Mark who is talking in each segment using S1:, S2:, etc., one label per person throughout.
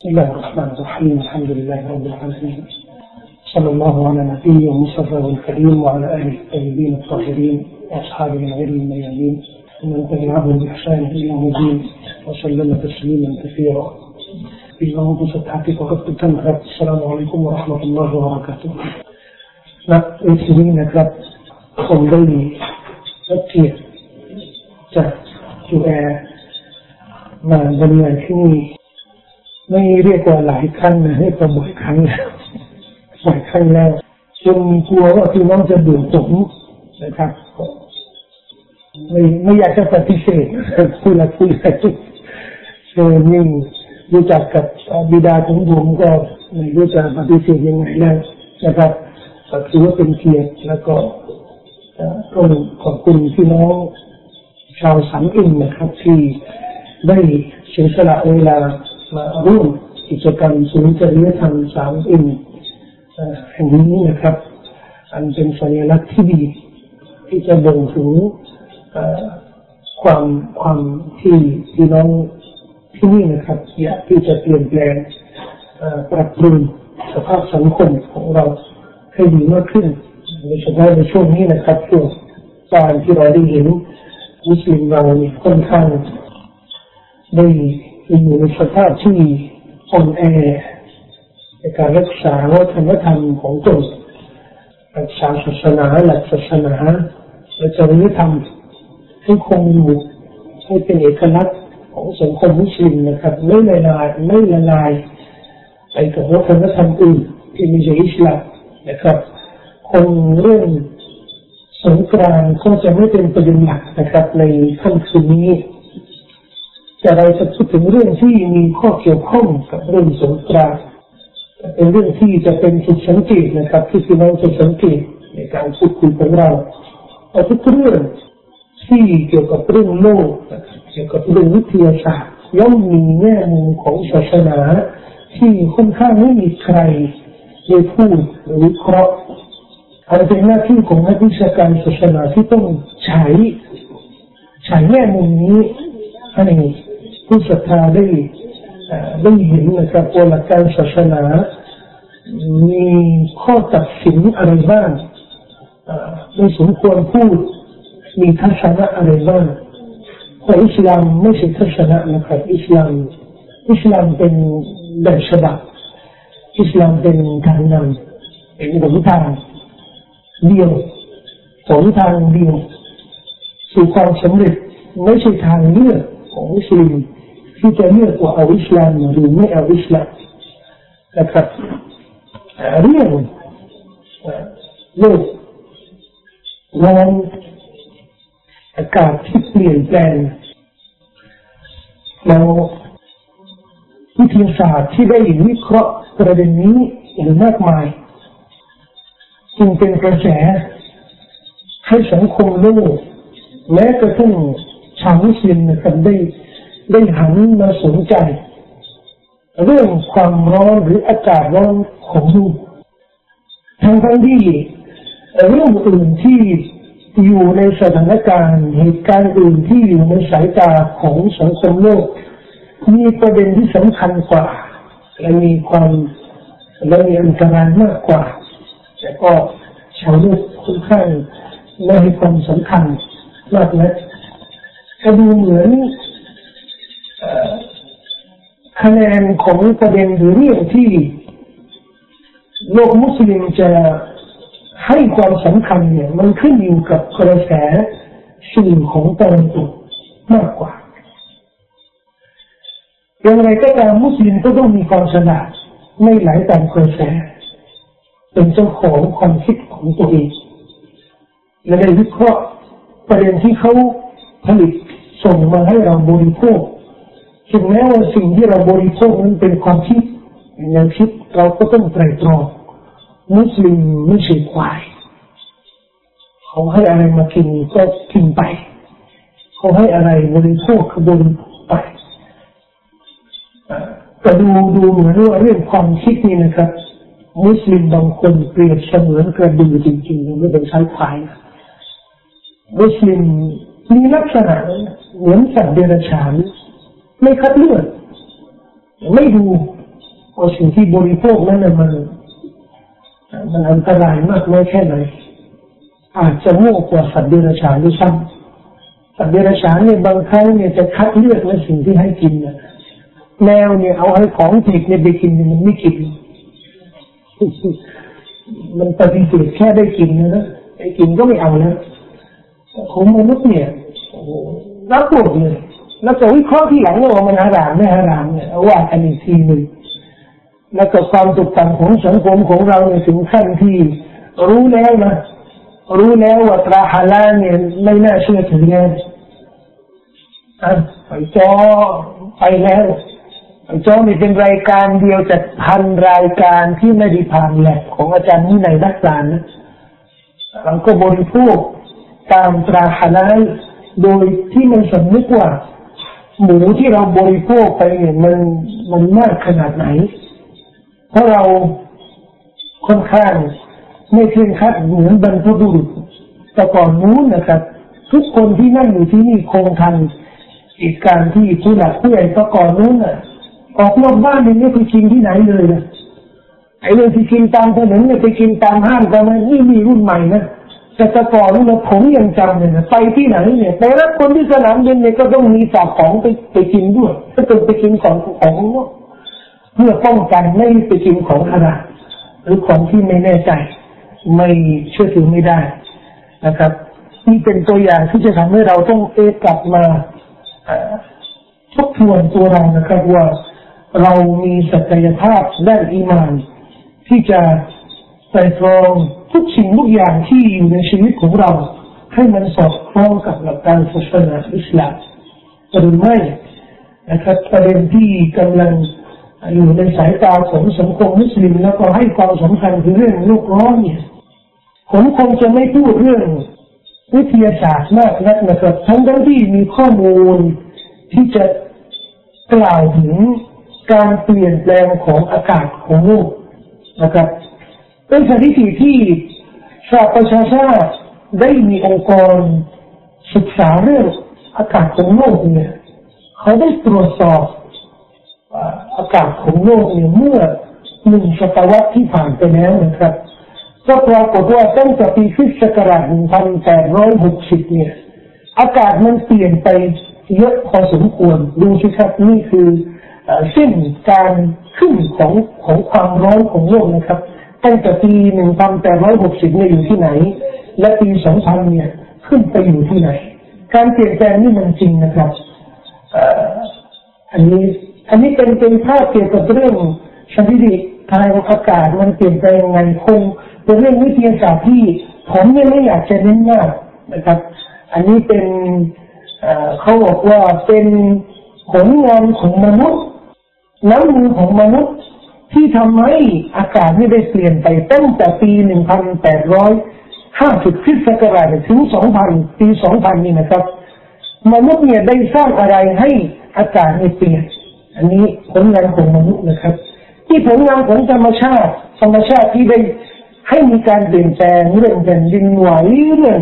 S1: بسم الله الرحمن الرحيم. الحمد لله رب العالمين. صلى الله على نبيه المصطفى الكريم وعلى آله الطيبين الطاهرين وأصحابه الغر الميامين. ومن تبعهم باحسان إلى يوم الدين وسلم تسليما كثيرا. في موضوع صفحتي فقد تمت. السلام عليكم ورحمة الله وبركاته. لا insulina انك لا تقوم uppger ما du är ไม่เรียกว่าหลายครั้งนะให้ประบ่อยครั้งแล้วบ่อยครั้งแล้วจนกลัวว่าพี่น้องจะเบื่อผมนะครับไม่ไม่อยากจะปฏิเสธคุยละคุยละเออนี่รู้จักกับบิดาของผมก็ไม่รู้จะปฏิเสธยังไงแล้วนะครับก็ถือว่าเป็นเกียรติแล้วก็ต้องขอบคุณพี่น้องชาวสังอินนะครับ ที่ได้เสียสละเวลา มาร่วมกิจกรรมศูนย์จริยธรรมสามอินแห่งนี้นะครับ อันเป็นสัญลักษณ์ที่ดีที่จะบ่งถึงความความที่พี่น้องที่นี่นะครับอยากที่จะเปลี่ยนแปลงปรับปรุงสภาพสังคมของเราให้ดีมากขึ้นโดยเฉพาะในช่วงนี้นะครับช่วงการที่เราได้เห็นมุสลิมเราเนี่ยค่อนข้างได้ อยู่ในสภาพที่อ่อนแอในการรักษาวัฒนธรรมของตนรักษาศาสนาหลักศาสนาและจริยธรรมให้คงอยู่ให้เป็นเอกลักษณ์ของสังคมมุสลิมนะครับไม่ละลายไม่ละลายไปกับวัฒนธรรมอื่นที่ไม่ใช่อิสลามนะครับคงเรื่องสงกรานต์คงจะไม่เป็นประเด็นหลักนะครับ ในค่ำคืนนี้ แต่เราจะพูดถึงเรื่องที่มีข้อเกี่ยวข้องกับเรื่องสงกรานต์เป็นเรื่องที่จะเป็นจุดสังเกตนะครับ ที่พี่น้องจะสังเกตในการพูดคุยของเราเอาทุกเรื่องที่เกี่ยวกับเรื่องโลกเกี่ยวกับเรื่องวิทยาศาสตร์ย่อมมีแง่มุมของศาสนา ที่ค่อนข้างไม่มีใครได้พูดหรือวิเคราะห์อันเป็นหน้าที่ของนักวิชาการศาสนาที่ต้องใช้ใช้แง่มุมนี้ให้ ผู้ศรัทธาได้ได้เห็นนะครับว่าหลักการศาสนา มีข้อตัดสินอะไรบ้างไม่สมควรพูด มีทัศนะอะไรบ้างเพราะอิสลามไม่ใช่ทัศนะนะครับอิสลามอิสลามเป็นแบบฉบับอิสลามเป็นการนำเป็นหนทางเดียวหนทางเดียวสู่ความสำเร็จไม่ใช่ทางเลือกของมุสลิม ที่จะเลือกว่าเอาอิสลามหรือไม่เอาอิสลามนะครับเรื่องโลกร้อนอากาศที่เปลี่ยนแปลงแล้ววิทยาศาสตร์ที่ได้วิเคราะห์ประเด็นนี้อย่างมากมายจึงเป็นกระแสให้สังคมโลกแม้กระทั่งชาวมุสลิมนะครับได้ ได้หันมาสนใจ เรื่องความร้อนหรืออากาศร้อนของโลกทั้งทั้งที่เรื่องอื่นที่อยู่ในสถานการณ์เหตุการณ์อื่นที่อยู่ในสายตาของสังคมโลก มีประเด็นที่สำคัญกว่า และมีความและมีอันตรายมากกว่า แต่ก็ชาวโลกค่อนข้างไม่ให้ความสำคัญมากนะก็ดูเหมือน คะแนนของประเด็นหรือเรื่องที่โลกมุสลิมจะให้ความสำคัญเนี่ย มันขึ้นอยู่กับกระแสสื่อของตะวันตกมากกว่าอย่างไรก็ตามมุสลิมก็ต้องมีความฉลาดไม่ไหลตามกระแส เป็นเจ้าของความคิดของตัวเองและได้วิเคราะห์ประเด็นที่เขาผลิตส่งมาให้เราบริโภค ถึงแม้ว่าสิ่งที่เราบริโภคนั้นเป็นความคิดแนวคิดเราก็ต้องไตรตรองมุสลิมไม่ใช่ควาย เขาให้อะไรมากินก็กินไป เขาให้อะไรบริโภคก็บริโภคไปแต่ดูดูเหมือนว่าเรื่องความคิดนี่นะครับ มุสลิมบางคนเปรียบเสมือนกระดูจริงๆไม่เป็นใช้ควายมุสลิมมีลักษณะเหมือนสัตว์เดรัจฉาน ไม่คัดเลือกไม่ดูว่าสิ่งที่บริโภคนั้นมันมันอันตรายมากน้อยแค่ไหนอาจจะโง่วกว่าสัตว์เดรัจฉานด้วยซ้ำสัตว์เดรัจฉานเนี่ยบางครั้งเนี่ยจะคัดเลือกในสิ่งที่ให้กินนะแมวเนี่ยเอาไอ้ของผิดเนี่ยไปกินมันไม่กิน มันปฏิเสธแค่ได้กินนะไอ้กินก็ไม่เอานะของมนุษย์เนี่ยรักปวดเลย แล้วจะวิเคราะห์ที่หลังว่ามันฮารามไม่ฮารามเนี่ยว่ากันอีกทีหนึ่งแล้วก็ความตกต่ำของสังคมของเราเนี่ยถึงขั้นที่รู้แล้วนะรู้แล้วว่าตราฮาลาเนี่ยไม่น่าเชื่อถือเลยอะไปจอไปแล้วไปจอนี่เป็นรายการเดียวจากพันรายการที่ไม่ได้ผ่านแหละของอาจารย์นี่ในนักกานะเราก็บริโภคตามตราฮาลาโดยที่มันสำนึกว่า หมูที่เราบริโภคไปเนี่ยมันมันมากขนาดไหน เพราะเราค่อนข้างไม่เคร่งคัดเหมือนบรรพบุรุษแต่ก่อนนู้นนะครับ ทุกคนที่นั่งอยู่ที่นี่คงทันอีกการที่ผู้หลักผู้ใหญ่แต่ก่อนนู้นอะออกนอกบ้านนี่ไม่ไปกินที่ไหนเลยนะไอ้เรื่องที่กินตามถนนเนี่ยไปกินตามห้างกันนี่มีรุ่นใหม่นะ แต่แต่ก่อนนี่ผมยังจำเลยนะไปที่ไหนเนี่ยไปรับคนที่สนามบินเนี่ยก็ต้องมีฝากของไปไปกินด้วยก็ต้องไปกินของของเพื่อป้องกันไม่ไปกินของอะไรหรือของที่ไม่แน่ใจ ไม่เชื่อถือไม่ได้นะครับนี่เป็นตัวอย่างที่จะทำให้เราต้องเอกลับมาทบทวนตัวเรานะครับว่าเรามีศักยภาพด้านอีมานที่จะ ใส่ตรองทุกสิ่งทุกอย่างที่อยู่ในชีวิตของเรา ให้มันสอดคล้องกับหลักการศาสนาอิสลามหรือไม่นะครับประเด็นที่กำลังอยู่ในสายตาของสังคมมุสลิมแล้วก็ให้ความสำคัญคือเรื่องโลกร้อนเนี่ยผมคงจะไม่พูดเรื่องวิทยาศาสตร์มากนักนะครับ ทั้งทั้งที่มีข้อมูลที่จะกล่าวถึงการเปลี่ยนแปลงของอากาศของโลกนะครับ เป็นสถิติที่สหประชาชาติได้มีองค์กรศึกษาเรื่องอากาศของโลกเนี่ยเขาได้ตรวจสอบอากาศของโลกเนี่ยเมื่อหนึ่งศตวรรษที่ผ่านไปแล้วนะครับ ก็ปรากฏว่าตั้งแต่ปีคริสต์ศักราช1860 เนี่ย อากาศมันเปลี่ยนไปเยอะพอสมควรดูสิครับนี่คือเส้นการขึ้นของของความร้อนของโลกนะครับ ตั้งแต่ปี 1860 เนี่ยอยู่ที่ไหน และปี 2000 เนี่ยขึ้นไปอยู่ที่ไหน การเปลี่ยนแปลงนี่มันจริงนะครับอันนี้ อันนี้เป็นเป็นภาพเกี่ยวกับเรื่องชนิดทางอากาศมันเปลี่ยนแปลงยังไงคงเป็นเรื่องวิทยาศาสตร์ที่ผมยังไม่อยากจะเน้นมากนะครับ อันนี้เป็นเขาบอกว่าเป็นผลงานของมนุษย์น้ำมือของมนุษย์ ที่ทำให้อากาศไม่ได้เปลี่ยนไปตั้งแต่ปีหนึ่งพันแปดร้อยห้าสิบคริสต์ศักราชถึงสองพันปีสองพันนี่นะครับ มนุษย์เนี่ยได้สร้างอะไรให้อากาศไม่เปลี่ยน อันนี้ผลงานของมนุษย์นะครับ ที่ผลงานของธรรมชาติธรรมชาติที่ได้ให้มีการเปลี่ยนแปลงเรื่องแผ่นดินไหวเรื่อง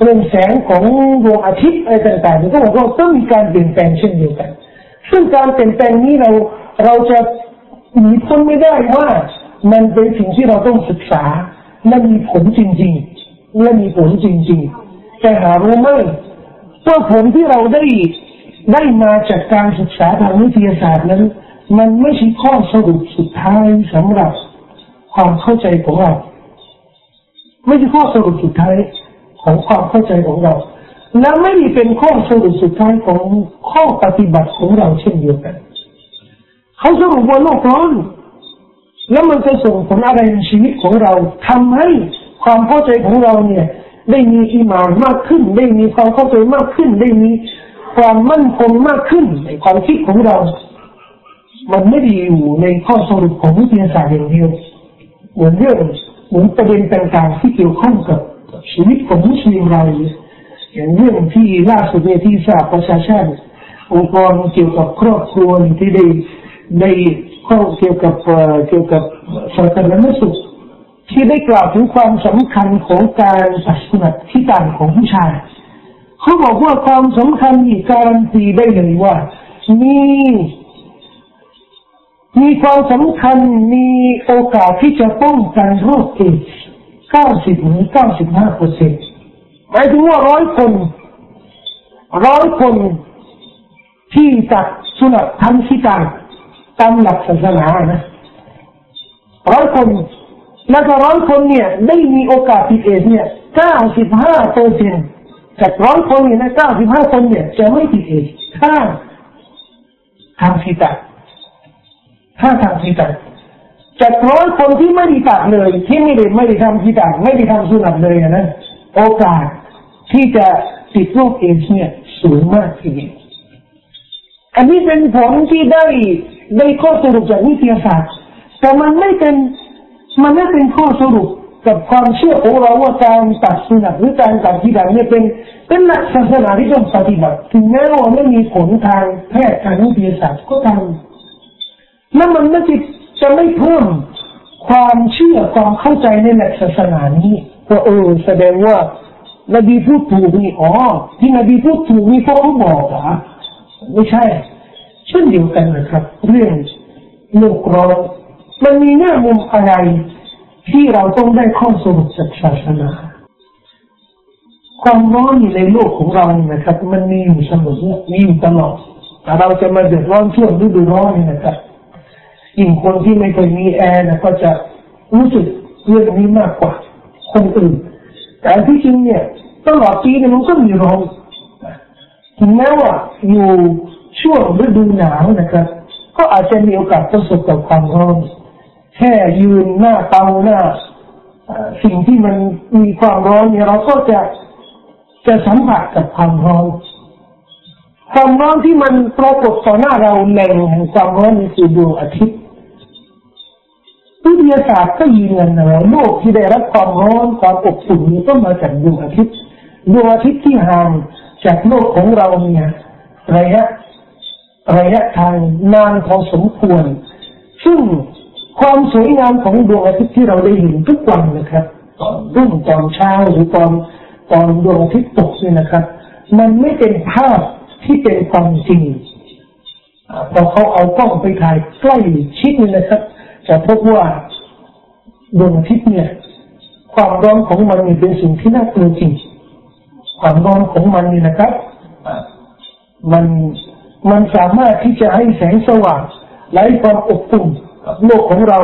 S1: เรื่องแสงของดวงอาทิตย์อะไรต่างๆก็บอกว่าต้องมีการเปลี่ยนแปลงเช่นเดียวกัน ซึ่งการเปลี่ยนแปลงนี้เราเราจะ หนีพ้นไม่ได้ว่ามันเป็นสิ่งที่เราต้องศึกษาและมีผลจริงๆและมีผลจริงๆ แต่หารู้ไหมว่าผลที่เราได้ได้มาจากการศึกษาทางวิทยาศาสตร์นั้น มันไม่ใช่ข้อสรุปสุดท้ายสำหรับความเข้าใจของเรา ไม่ใช่ข้อสรุปสุดท้ายของความเข้าใจของเรา และไม่ได้เป็นข้อสรุปสุดท้ายของข้อปฏิบัติของเราเช่นเดียวกัน เขาสรุปว่าโลกร้อน แล้วมันจะส่งผลอะไรในชีวิตของเราทำให้ความเข้าใจของเราเนี่ย ได้มีอิมานมากขึ้น ได้มีความเข้าใจมากขึ้น ได้มีความมั่นคงมากขึ้นในความคิดของเรา มันไม่ได้อยู่ในข้อสรุปของวิทยาศาสตร์อย่างเดียวเหมือนเรื่องเหมือนประเด็นต่างๆที่เกี่ยวข้องกับชีวิตของมุสลิมเราอย่างเรื่องที่ล่าสุดในที่สาประชาชาติองค์กรเกี่ยวกับครอบครัวที่ได้ ได้ข้อเกี่ยวกับเกี่ยวกับสาธารณสุขที่ได้กล่าวถึงความสำคัญของการปัสสาวะที่ต่างของผู้ชายเขาบอกว่าความสำคัญอีกการันตีได้เลยว่ามีมีความสำคัญมีโอกาสที่จะป้องกันโรคเอดส์เก้าสิบถึงเก้าสิบห้าเปอร์เซ็นต์หมายถึงว่าร้อยคนร้อยคนที่จัดสุนัขทำที่ต่าง ตามหลักศาสนานะร้อยคนแล้วก็ร้อยคนเนี่ย ได้มีโอกาสติดเอดเนี่ยเก้าสิบห้าเปอร์เซ็นต์จากร้อยคนเนี่ยนะเก้าสิบห้าคนเนี่ยจะไม่ติดเอดถ้าทำที่ต่าถ้าทำที่ต่าจากร้อยคนที่ไม่ได้ตัดเลย ที่ไม่ได้ไม่ได้ทำที่ต่าไม่ได้ทำสุนัขเลยนะโอกาสที่จะติดโรคเอชเนี่ยสูงมากทีเดียวอันนี้เป็นผลที่ได้ ได้ข้อสรุปจากวิทยาศาสตร์ แต่มันไม่เป็นมันไม่เป็นข้อสรุปกับความเชื่อของเราว่าการตัดสุนัขหรือการตัดที่ดังเนี่ยเป็นเป็นหลักศาสนาที่ต้องปฏิบัติถึงแม้ว่าไม่มีผลทางแพทย์ทางวิทยาศาสตร์ก็ตามแล้วมันไม่จะจะไม่เพิ่มความเชื่อความเข้าใจในหลักศาสนานี้ว่าเออแสดงว่านบีพูดถูกนี่อ๋อที่นบีพูดถูกนี่เพราะเขาบอกอะไม่ใช่ ช่นเดียวกันนะครับ เรื่องโลกร้อนมันมีแง่มุมอะไรที่เราต้องได้ข้อสรุปจากศาสนาความร้อนในโลกของเราเนี่ยนะครับ มันมีอยู่เสมอมีอยู่ตลอดแต่เราจะมาเดือดร้อนช่วงฤดูร้อนนี่นะครับยิ่งคนที่ไม่เคยมีแอร์นะก็จะรู้สึกเรื่องนี้มากกว่าคนอื่น แต่ที่จริงเนี่ยตลอดปีเนี่ยมันก็มีร้อนถึงแม้ว่าอยู่ ช่วงฤดูหนาวนะครับ ก็อาจจะมีโอกาสประสบกับความร้อนแค่ยืนหน้าเตาหน้าสิ่งที่มันมีความร้อนเนี่ยเราก็จะจะสัมผัสกับความร้อนความร้อนที่มันปรากฏต่อหน้าเราแหล่งแห่งความร้อนคือดวงอาทิตย์วิทยาศาสตร์ก็ยืนยันนะว่าโลกที่ได้รับความร้อนความอบอุ่นนี้ก็มาจากดวงอาทิตย์ดวงอาทิตย์ที่ห่างจากโลกของเราเนี่ยระยะ ระยะทางนานพอสมควร ซึ่งความสวยงามของดวงอาทิตย์ที่เราได้เห็นทุกวันนะครับ ตอนรุ่งตอนเช้าหรือตอนตอนดวงอาทิตย์ตกเนี่ยนะครับ มันไม่เป็นภาพที่เป็นความจริงพอเขาเอากล้องไปถ่ายใกล้ชิดนี่นะครับ จะพบว่าดวงอาทิตย์เนี่ย ความร้อนของมันเป็นสิ่งที่น่ากลัวจริง ความร้อนของมันนี่นะครับ มัน มันสามารถที่จะให้แสงสว่างไหลความอบอุ่นกับโลกของเรา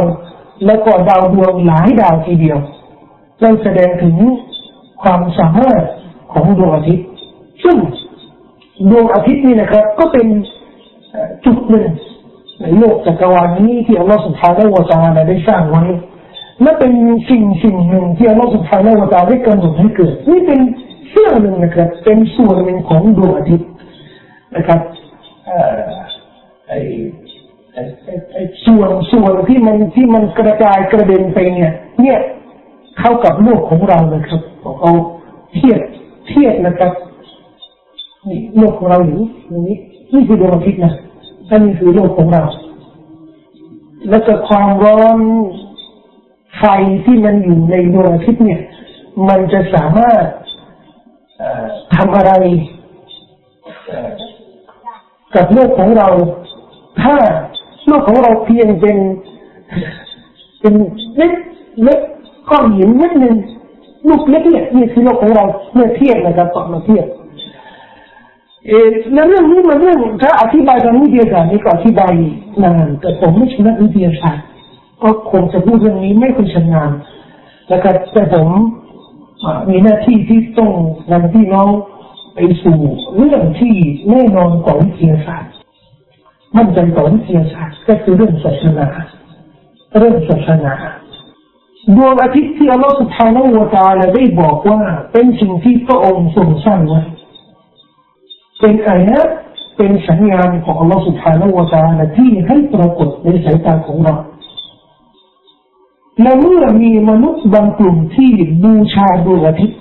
S1: แล้วก็ดาวดวงหลายดาวทีเดียวเราแสดงถึงความสามารถของดวงอาทิตย์ ซึ่งดวงอาทิตย์นี่นะครับ ก็เป็นจุดหนึ่งในโลกจักรวาลนี้ที่อัลลอฮฺสุบฮานะฮูวะตาได้สร้างไว้และเป็นสิ่งสิ่งหนึ่งที่อัลลอฮฺสุบฮานะฮูวะตาลาได้กำหนดให้เกิด นี่เป็นเสื่อหนึ่งนะครับ เป็นส่วนหนึ่งของดวงอาทิตย์นะครับ ไอ้ไอ้ส่วนส่วนที่มันที่มันกระจายกระเด็นไปเนี่ยเนี่ยเข้ากับโลกของเรานะครับเอาเทียบเทียบนะครับนี่โลกของเราอยู่นี่นี่คือดวงอาทิตย์นะนั่นคือโลกของเรา แล้วก็ความร้อนไฟที่มันอยู่ในดวงอาทิตย์เนี่ย มันจะสามารถทำอะไร กับโลกของเรา ถ้าโลกของเราเพียงเป็นเป็นเล็กเล็กก้อนหินนิดหนึ่งลูกเล็กเนี่ยนี่คือโลกของเราเมื่อเทียบนะครับต่อมาเทียบเออในเรื่องนี้มันเรื่องถ้าอธิบายทางวิทยาศาสตร์นี่ก็อธิบายนานแต่ผมไม่ชำนาญวิทยาศาสตร์ก็คงจะพูดเรื่องนี้ไม่ค่อยชำนาญแล้วก็แต่ผมมีหน้าที่ที่ต้องนำพี่น้อง ไปสู่เรื่องที่แน่นอนกว่าวิทยาศาสตร์ มั่นใจต่อวิทยาศาสตร์ก็คือเรื่องศาสนาเรื่องศาสนาดวงอาทิตย์ที่อัลลอฮฺสุบฮานาอูตาลาได้บอกว่า เป็นสิ่งที่พระองค์ทรงสร้างไว้เป็นอายะเป็นสัญญาณของอัลลอฮฺสุบฮานาอูตาลาที่ให้ปรากฏในสายตาของเราและเมื่อมีมนุษย์บางกลุ่มที่บูชาดวงอาทิตย์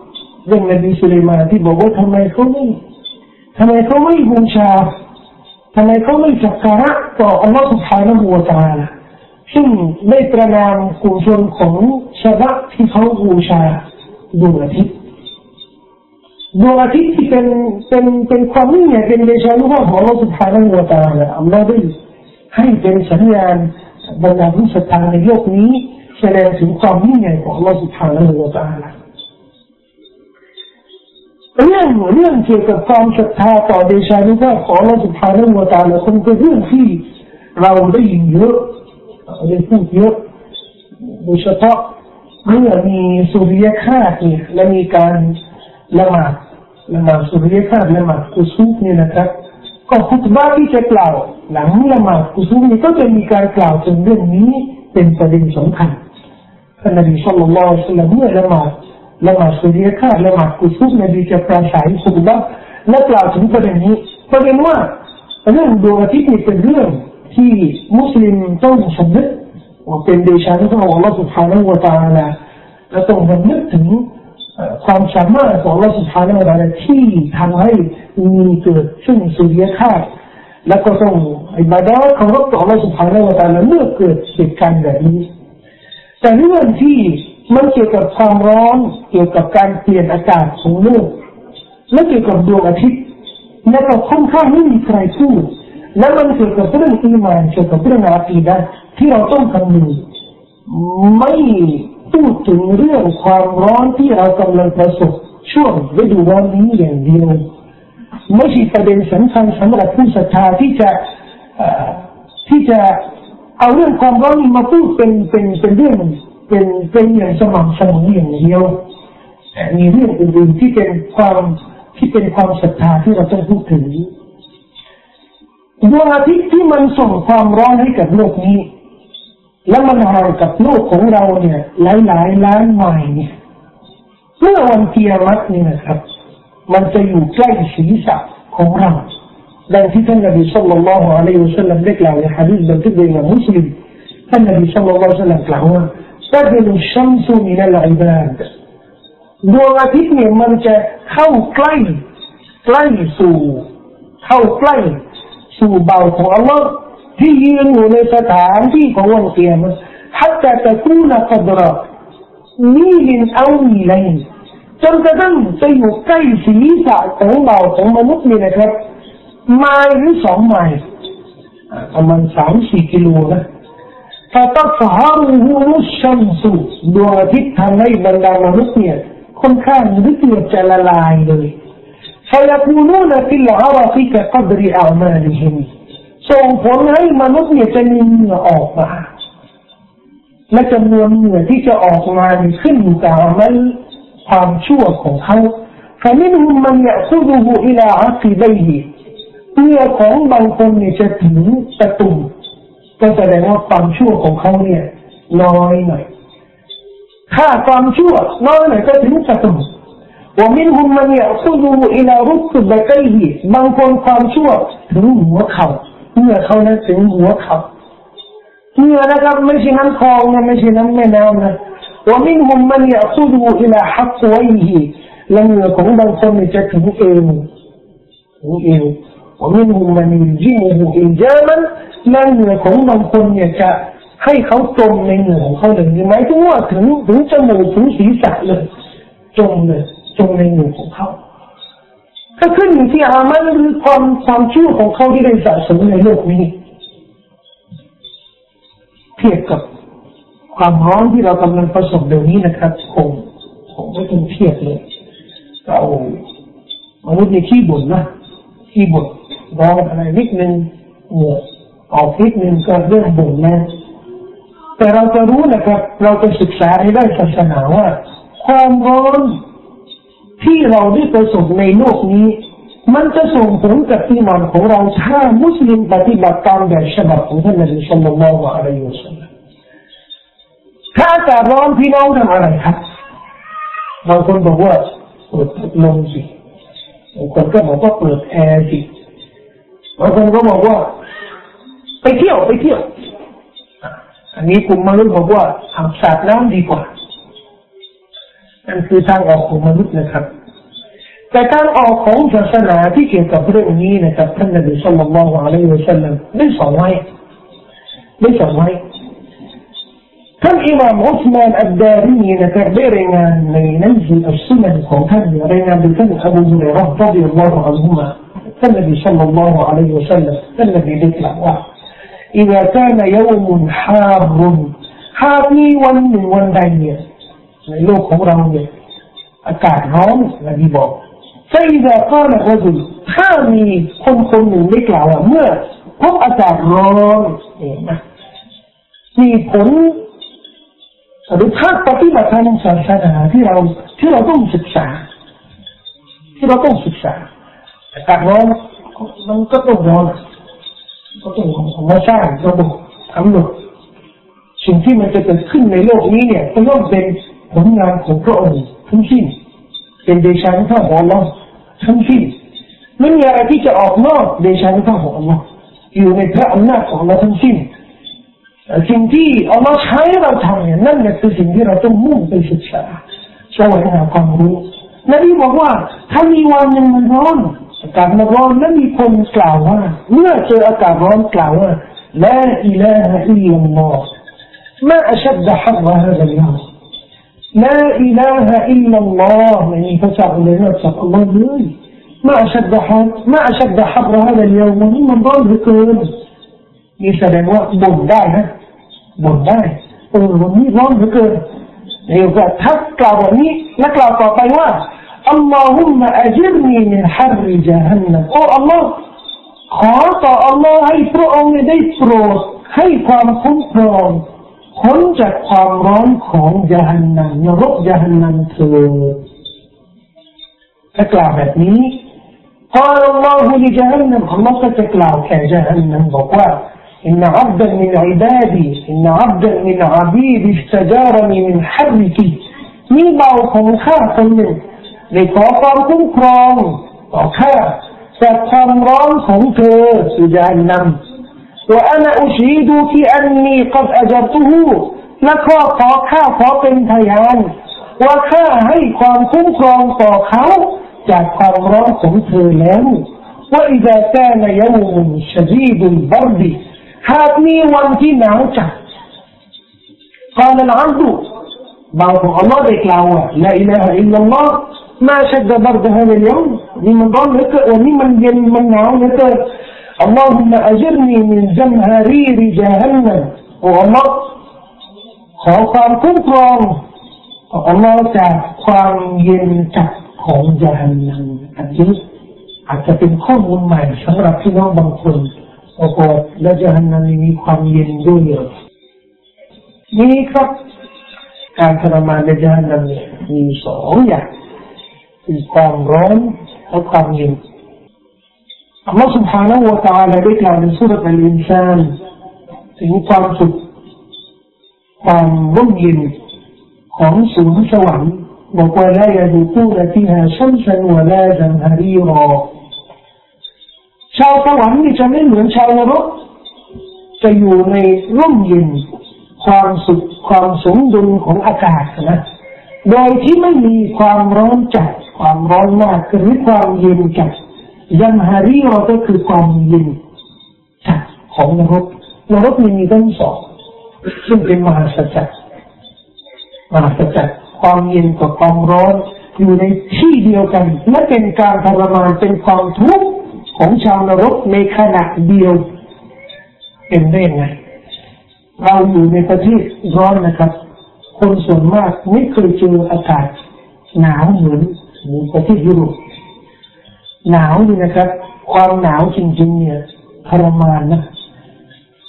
S1: เรื่องนบีสุลัมานที่บอกว่าทำไมเขาไม่ทำไมเขาไม่บูชาทำไมเขาไม่จักการะต่ออัลลอฮฺสุภฮานะฮูวตาลซึ่งได้ประนามกลุ่มชนของชาวะที่เขาบูชาดวงอาทิตย์ดวงอาทิตย์ที่เป็นเป็นเป็นความนี่งใหญ่เป็นเดชานุภาพของอัลลอฮฺสุภฮานะฮูวาตาลอัลลอฮฺได้ให้เป็นสัญญาณบรรดาผู้ศรัทธาในโลกนี้แสดงถึงความนี่งใหญ่ของอัลลอฮฺสุภฮานะฮูวตาล เรื่องเรื่องเกี่ยวกับความศรัทธาต่อเดชานุภาพของเราสุภาพเรื่องวตาเราคงเป็นเรื่องที่เราได้ยินเยอะได้พูดเยอะโดยเฉพาะเมื่อมีสุริยคราสเนี่ยและมีการละหมาดละหมาดสุริยคราสละหมาดกุซุกเนี่ยนะครับ ก็คุตบ้าที่จะกล่าว หลังละหมาดกุซุกนี่ก็จะมีการกล่าวถึงเรื่องนี้เป็นประเด็นสำคัญท่านนบีสุลต่านเมื่อละหมาด ละหมาดสุริยคราสละหมาดกุซุฟนบีจะปราศัยคุตบ้าและกล่าวถึงประเด็นนี้ประเด็นว่าเรื่องดวงอาทิตย์นี่เป็นเรื่องที่มุสลิมต้องสำนึกว่าเป็นเดชานุภาพของ Allah سبحانه และ تعالى และต้องสำนึกถึงความสามารถของ Allah سبحانه และ تعالى ที่ทำให้มีเกิดซึ่งสุริยคราสและก็ต้องอิบาดะเคารพต่อ Allah سبحانه และ تعالى เมื่อเกิดเหตุการณ์แบบนี้แต่เรื่องที่ มันเกี่ยวกับความร้อน เกี่ยวกับการเปลี่ยนอากาศของโลกและเกี่ยวกับดวงอาทิตย์และก็ค่อนข้างไม่มีใครพูดและมันเกี่ยวกับเรื่องอีมานเกี่ยวกับเรื่องอาคีดะที่เราต้องคำนึงไม่พูดถึงเรื่องความร้อนที่เรากำลังประสบช่วงฤดูร้อนนี้อย่างเดียวไม่ใช่ประเด็นสำคัญสำหรับผู้ศรัทธาที่จะที่จะเอาเรื่องความร้อนนี้มาพูดเป็นเป็นเป็นเรื่อง เป็นเป็นอย่างสม่ำเสมออย่างเดียวแต่มีเรื่องอื่นๆที่เป็นความที่เป็นความศรัทธาที่เราต้องพูดถึงดวงอาทิตย์ที่มันส่งความร้อนให้กับโลกนี้ แล้วมันห่างกับโลกของเราเนี่ย หลายหลายล้านไมล์เนี่ยเมื่อวันเกียรตินี่นะครับ มันจะอยู่ใกล้ศีรษะของเราดังที่ท่านนบีสุลต่านละฮ์อะลัยฮิวสัลลัมได้กล่าวในฮะดีษบันทึกโดยมุสลิมท่านนบีสุลต่านละฮ์สัลลัมกล่าวว่า تدل الشمس من العباد ดวงอาทิตย์เนี่ยมันจะเข้าใกล้ใกล้สู่เข้าใกล้สู่เบาของอัลลอฮ์ที่ยืนอยู่ในสถานที่ของวันเกียรติ حتى تكون قدر ميل أو ميلين จนกระทั่งจะอยู่ใกล้ศีรษะของเบาของมนุษย์นี่นะครับไมล์หรือสองไมล์ประมาณสามสี่กิโลนะ ฟาตัฟฮารูฮูชัมสุดวงอาทิตย์ทำให้บรรดามนุษย์เนี่ยค่อนข้างลึกเกือบจะละลายเลย فيكونون في العرق كقدر أعمالهم ส่งผลให้มนุษย์เนี่ยจะมีเหงื่อออกมาและจำนวนเหงื่อที่จะออกมาขึ้นอยู่กับมันความชั่วของเขา فمنهم من يأخذه إلى عقبيه เหงื่อของบางคนเนี่ยจะถึงตะตุ่ม ก็แสดงว่าความชั่วของเขาเนี่ย น้อยหน่อยค่าความชั่วน้อยหน่อยก็ถึงจะสมว่ามินหุมมันเนี่ยคุดูอินารุสุบใกล้ฮีบางคนความชั่วถึงหัวเขาเมื่อเขานั้นถึงหัวเขาเมื่อนะครับไม่ใช่น้ำคลองนะไม่ใช่น้ำแม่น้ำนะว่ามินหุมมันเนี่ยคุดูอิลาฮักไวฮีและเมื่อของบางคนจะถึงเอวถึงเอว ومنهم من يلجمه إلجاما และเมื่อของบางคนเนี่ยจะให้เขาจมในเหงื่อของเขาเลยหมายถึงว่าถึงถึงจมูกถึงศีรษะเลยจมเลยจงในหมู่ของเขาก็ขึ้นอยู่ที่อามันหรือความความชั่วของเขาที่ได้สะสมในโลกนี้เทียบกับความร้อนที่เรากำลังประสบเดี๋ยวนี้นะครับคงคงไม่ต้องเทียบเลยเรามนุษย์ในขี้บ่นนะขี้บ่น ร้อนอะไรนิดนึงเหงื่อออกนิดนึงก็เรื่องบ่นนะแต่เราจะรู้นะครับ เราจะศึกษาให้ได้ศาสนาว่า ความร้อนที่เราได้ประสบในโลกนี้ มันจะส่งผลกับที่มันของเราถ้ามุสลิมปฏิบัติตามแบบฉบับของท่านนบีสุลต่านละอะลัยฮิวสัลลัมถ้าอากาศร้อนพี่น้องทำอะไรครับบางคนบอกว่าเปิดลมสิบางคนก็บอกว่าเปิดแอร์สิ บางคนก็บอกว่า ไปเที่ยวไปเที่ยว อันนี้กลุ่มมนุษย์บอกว่าอาบสาดน้ำดีกว่า นั่นคือทางออกของมนุษย์นะครับ แต่ทางออกของศาสนาที่เกี่ยวกับเรื่องนี้นะครับท่านนบีสุลต่านละฮ์อะลัยฮิวะสัลลัมได้สอนไว้ได้สอนไว้ท่านอิมามอุสมานอับดารีนะครับได้รายงานในหนังสืออัลสุนันของท่านรายงานโดยท่านอบูฮุเรย์รอฮุอันฮุมาท่านนบีสัลลัลลอฮุอะลัยฮิวะสัลลัมท่า นนบีได้กล่าวว่า إذا كان يوم حار หากมีวันหนึ่งวันใดเนี่ยในโลกของเราเนี่ยอากาศร้อนนบีบอก فإذا قال الرجل ถ้ามีคนคนหนึ่งได้กล่าวว่าเมื่อพบอากาศร้อนเนี่ยนะมีผลหรือภาคปฏิบัติทางศาสนาที่เราที่เราต้องศึกษา ที่เราต้องศึกษาอา กาศร้อนมันก็ต้องร้อนก็ต้องของมาสร้างระบบทำหนุสิ่งที่มันจะเกิดขึ้นในโลกนี้เนี่ยต้องเป็นผลงานของพระองค์ทั้งสิ้นเป็นเดชานุภาพของเราทั้งสิ้นไม่มีอะไรที่จะออกนอกเดชานุภาพของเราอยู่ในพระอำนาจของเราทั้งสิ้นสิ่งที่อัลลอฮ์ใช้เราทำเนี่ยนั่นแหละคือสิ่งที่เราต้องมุ่งไปศึกษาแสวงหาความรู้นบีบอกว่าถ้ามีวันหนึ่งมันร้อน อากาศมันร้อนแล้วมีคนกล่าวว่าเมื่อเจออากาศร้อนกล่าวว่าละอิลาฮะอิลลัลลอฮ์ ما أشد حر هذا اليوم لا إله إلا الله يعني فسع لنا الله لي ما أشد حر ما أشد حر هذا اليوم ومن ضل بكل นี่แสดงว่าบ่นได้นะบ่นได้เออวันนี้ร้อนเหลือเกินเดี๋ยวก็ทักกล่าวแบบนี้และกล่าวต่อไปว่า อัลลอฮุมะอัจรนีมินฮาริจฮันนัมโอ้อัลลอฮ์ขอต่ออัลลอฮ์ให้พระองค์ได้โปรดให้ความคุ้มครองพ้นจากความร้อนของจฮันนัมนรกจฮันนัมเถิดถ้ากล่าวแบบนี้ قال الله لجهنم الله ก็จะกล่าวแก่ جهنم บอกว่า إن عبدا من عبادي إن عبدا من عبيدي استجارني من حرك มีเบา ได้ขอความคุ้มครองต่อข้าจากความร้อนของเธอสุจานำตัวอาณาอุชีดูที่อันนี้กับอาจารตุหูและข้อขอข้าขอเป็นพยานว่าข้าให้ความคุ้มครองต่อเขาจากความร้อนของเธอแล้วว่าอิจาแกนยมุนชดีดุลบรดีหากมีวันที่หนาวจัดกาวนั้นดูบางของอัลลอฮ์ได้กล่าวว่าละอิลาฮะอิลลัลลอฮ์ มาชัดบรดฮะเลียมนี่มันร้อนเหลือเกินนี่มันเย็นมันหนาวเหลือเกิน اللهم أجرني من زمهرير جهنم โอ้ Allah ขอความคุ้มครองอัลลอฮ์จากความเย็นจัดของจาฮันนัมอันนี้อาจจะเป็นข้อมูลใหม่สำหรับพี่น้องบางคนโอ้โหและจฮันนัมมีความเย็นด้วยนี่ครับการทรมานในจฮันนัมเนี่ยมีสองอย่าง คือความร้อนและความเย็นอัลลอฮฺ سبحانه และ تعالى ได้กล่าวในสุรษอัลอินซานถึงความสุขความร่มเย็นของสูงสวรรค์บอกว่าละยาดูตูนที่หาชัมสันวะลาจันฮารีรอชาวสวรรค์นี่จะไม่เหมือนชาวนรกจะอยู่ในร่มเย็นความสุขความสมดุลของอากาศนะโดยที่ไม่มีความร้อนจัด ความร้อนมากหรือความเย็นจัดยังฮารีเราก็คือความเย็นจัดของนรกนรกมีทั้งสองซึ่งเป็นมหาสัจจ์มหาสัจจ์ความเย็นกับความร้อนอยู่ในที่เดียวกันและเป็นการทรมานเป็นความทุกข์ของชาวนรกในขณะเดียว เป็นได้ไงเราอยู่ในประเทศร้อนนะครับ คนส่วนมากไม่เคยเจออากาศหนาวเหมือน ประเทศยุโรปหนาวนี่นะครับ ความหนาวจริงๆเนี่ยทรมานนะ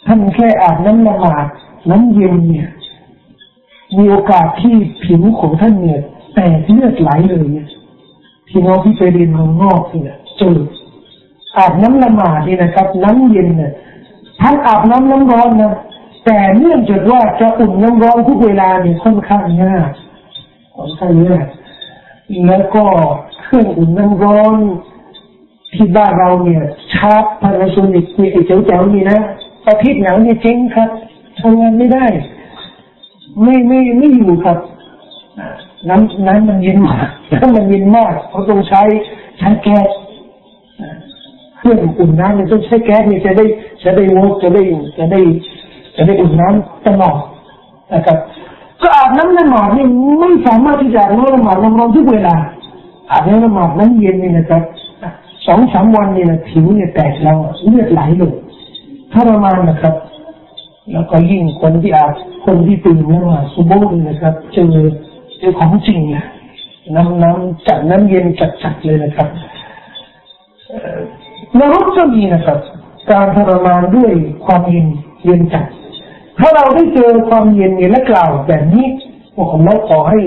S1: ท่านแค่อาบน้ำละหมาดน้ำเย็นเนี่ย มีโอกาสที่ผิวของท่านเนี่ยแตกเลือดไหลเลยเนี่ยพี่น้องที่ไปเรียนเมืองนอกเนี่ยเจออาบน้ำละหมาดนี่นะครับ น้ำเย็นเนี่ยทั้งอาบน้ำน้ำร้อนนะแต่เนื่องจากว่าจะอุ่นน้ำร้อนทุกเวลาเนี่ยค่อนข้างยากค่อนข้างยาก แล้วก็เครื่องอุ่นน้ำร้อนที่บ้านเราเนี่ยชาร์จพาราโซนิกนี่ไอ้เจ๋วๆนี่นะประเทศหนังนี่เจริงครับทำงานไม่ได้ ไม่ไม่ไม่อยู่ครับน้ำน้ำมันเย็นมากน้ำมันเย็นมากเขาต้องใช้ใช้แก๊สเครื่องอุ่นน้ำเนี่ยต้องใช้แก๊สเนี่ยจะได้จะได้วกจะได้จะได้จะได้อุ่นน้ำตลอดนะครับ ก็อาบน้ำละหมาดนี่ไม่สามารถที่จะอาบน้ำละหมาดน้ำร้อนทุกเวลาอาบน้ำละหมาดน้ำเย็นนี่นะครับสองสามวันนี่นะผิวเนี่ยแตกแล้วเลือดไหลเลยทรมานนะครับ แล้วก็ยิ่งคนที่อาบคนที่ตื่นมาสุโบนนะครับเจอเจอของจริงนะน้ำน้ำจัดน้ำเย็นจัดๆเลยนะครับนรกก็มีนะครับ การทรมานด้วยความเย็นเย็นจัด ถ้าเราได้เจอความเย็นเนี่ยและกล่าวแบบนี้ผมขอให้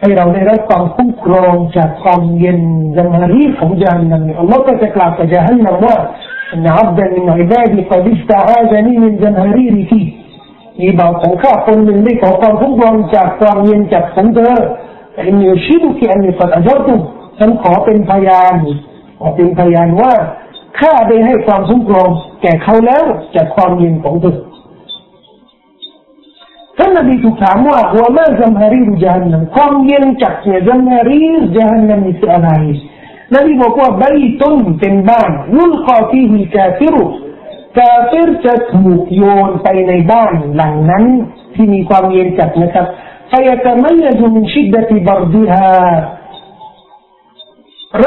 S1: ให้เราได้รับความคุ้มครองจากความเย็นจำรีของจานนั้นอัลลอฮ์ก็จะกล่าวกับจาฮันนัมว่าอันอับดันมินอิบาดีกดิสตาอาจานีมินจันฮารีริทีมีบ่าวของข้าคนหนึ่งได้ขอความคุ้มครองจากความเย็นจากของเธอแต่อินยูชิดุที่อันนี้ปัดอจตุฉันขอเป็นพยานขอเป็นพยานว่าข้าได้ให้ความคุ้มครองแก่เขาแล้วจากความเย็นของเธอ ท่านนบีถูกถามว่าหัวแม่จัฮารีรจานัมความเย็นจากเสียจัมฮารีรจานนั้นี่คืออะไรนบีบอกว่าบาบต้นเป็นบ้านยุลกอฟีฮิกาฟิรุกาฟิรจะถูกโยนไปในบ้านหลังนั้น ที่มีความเย็นจัดนะครับฟยตมัยจุมินชิดดติบรดิฮา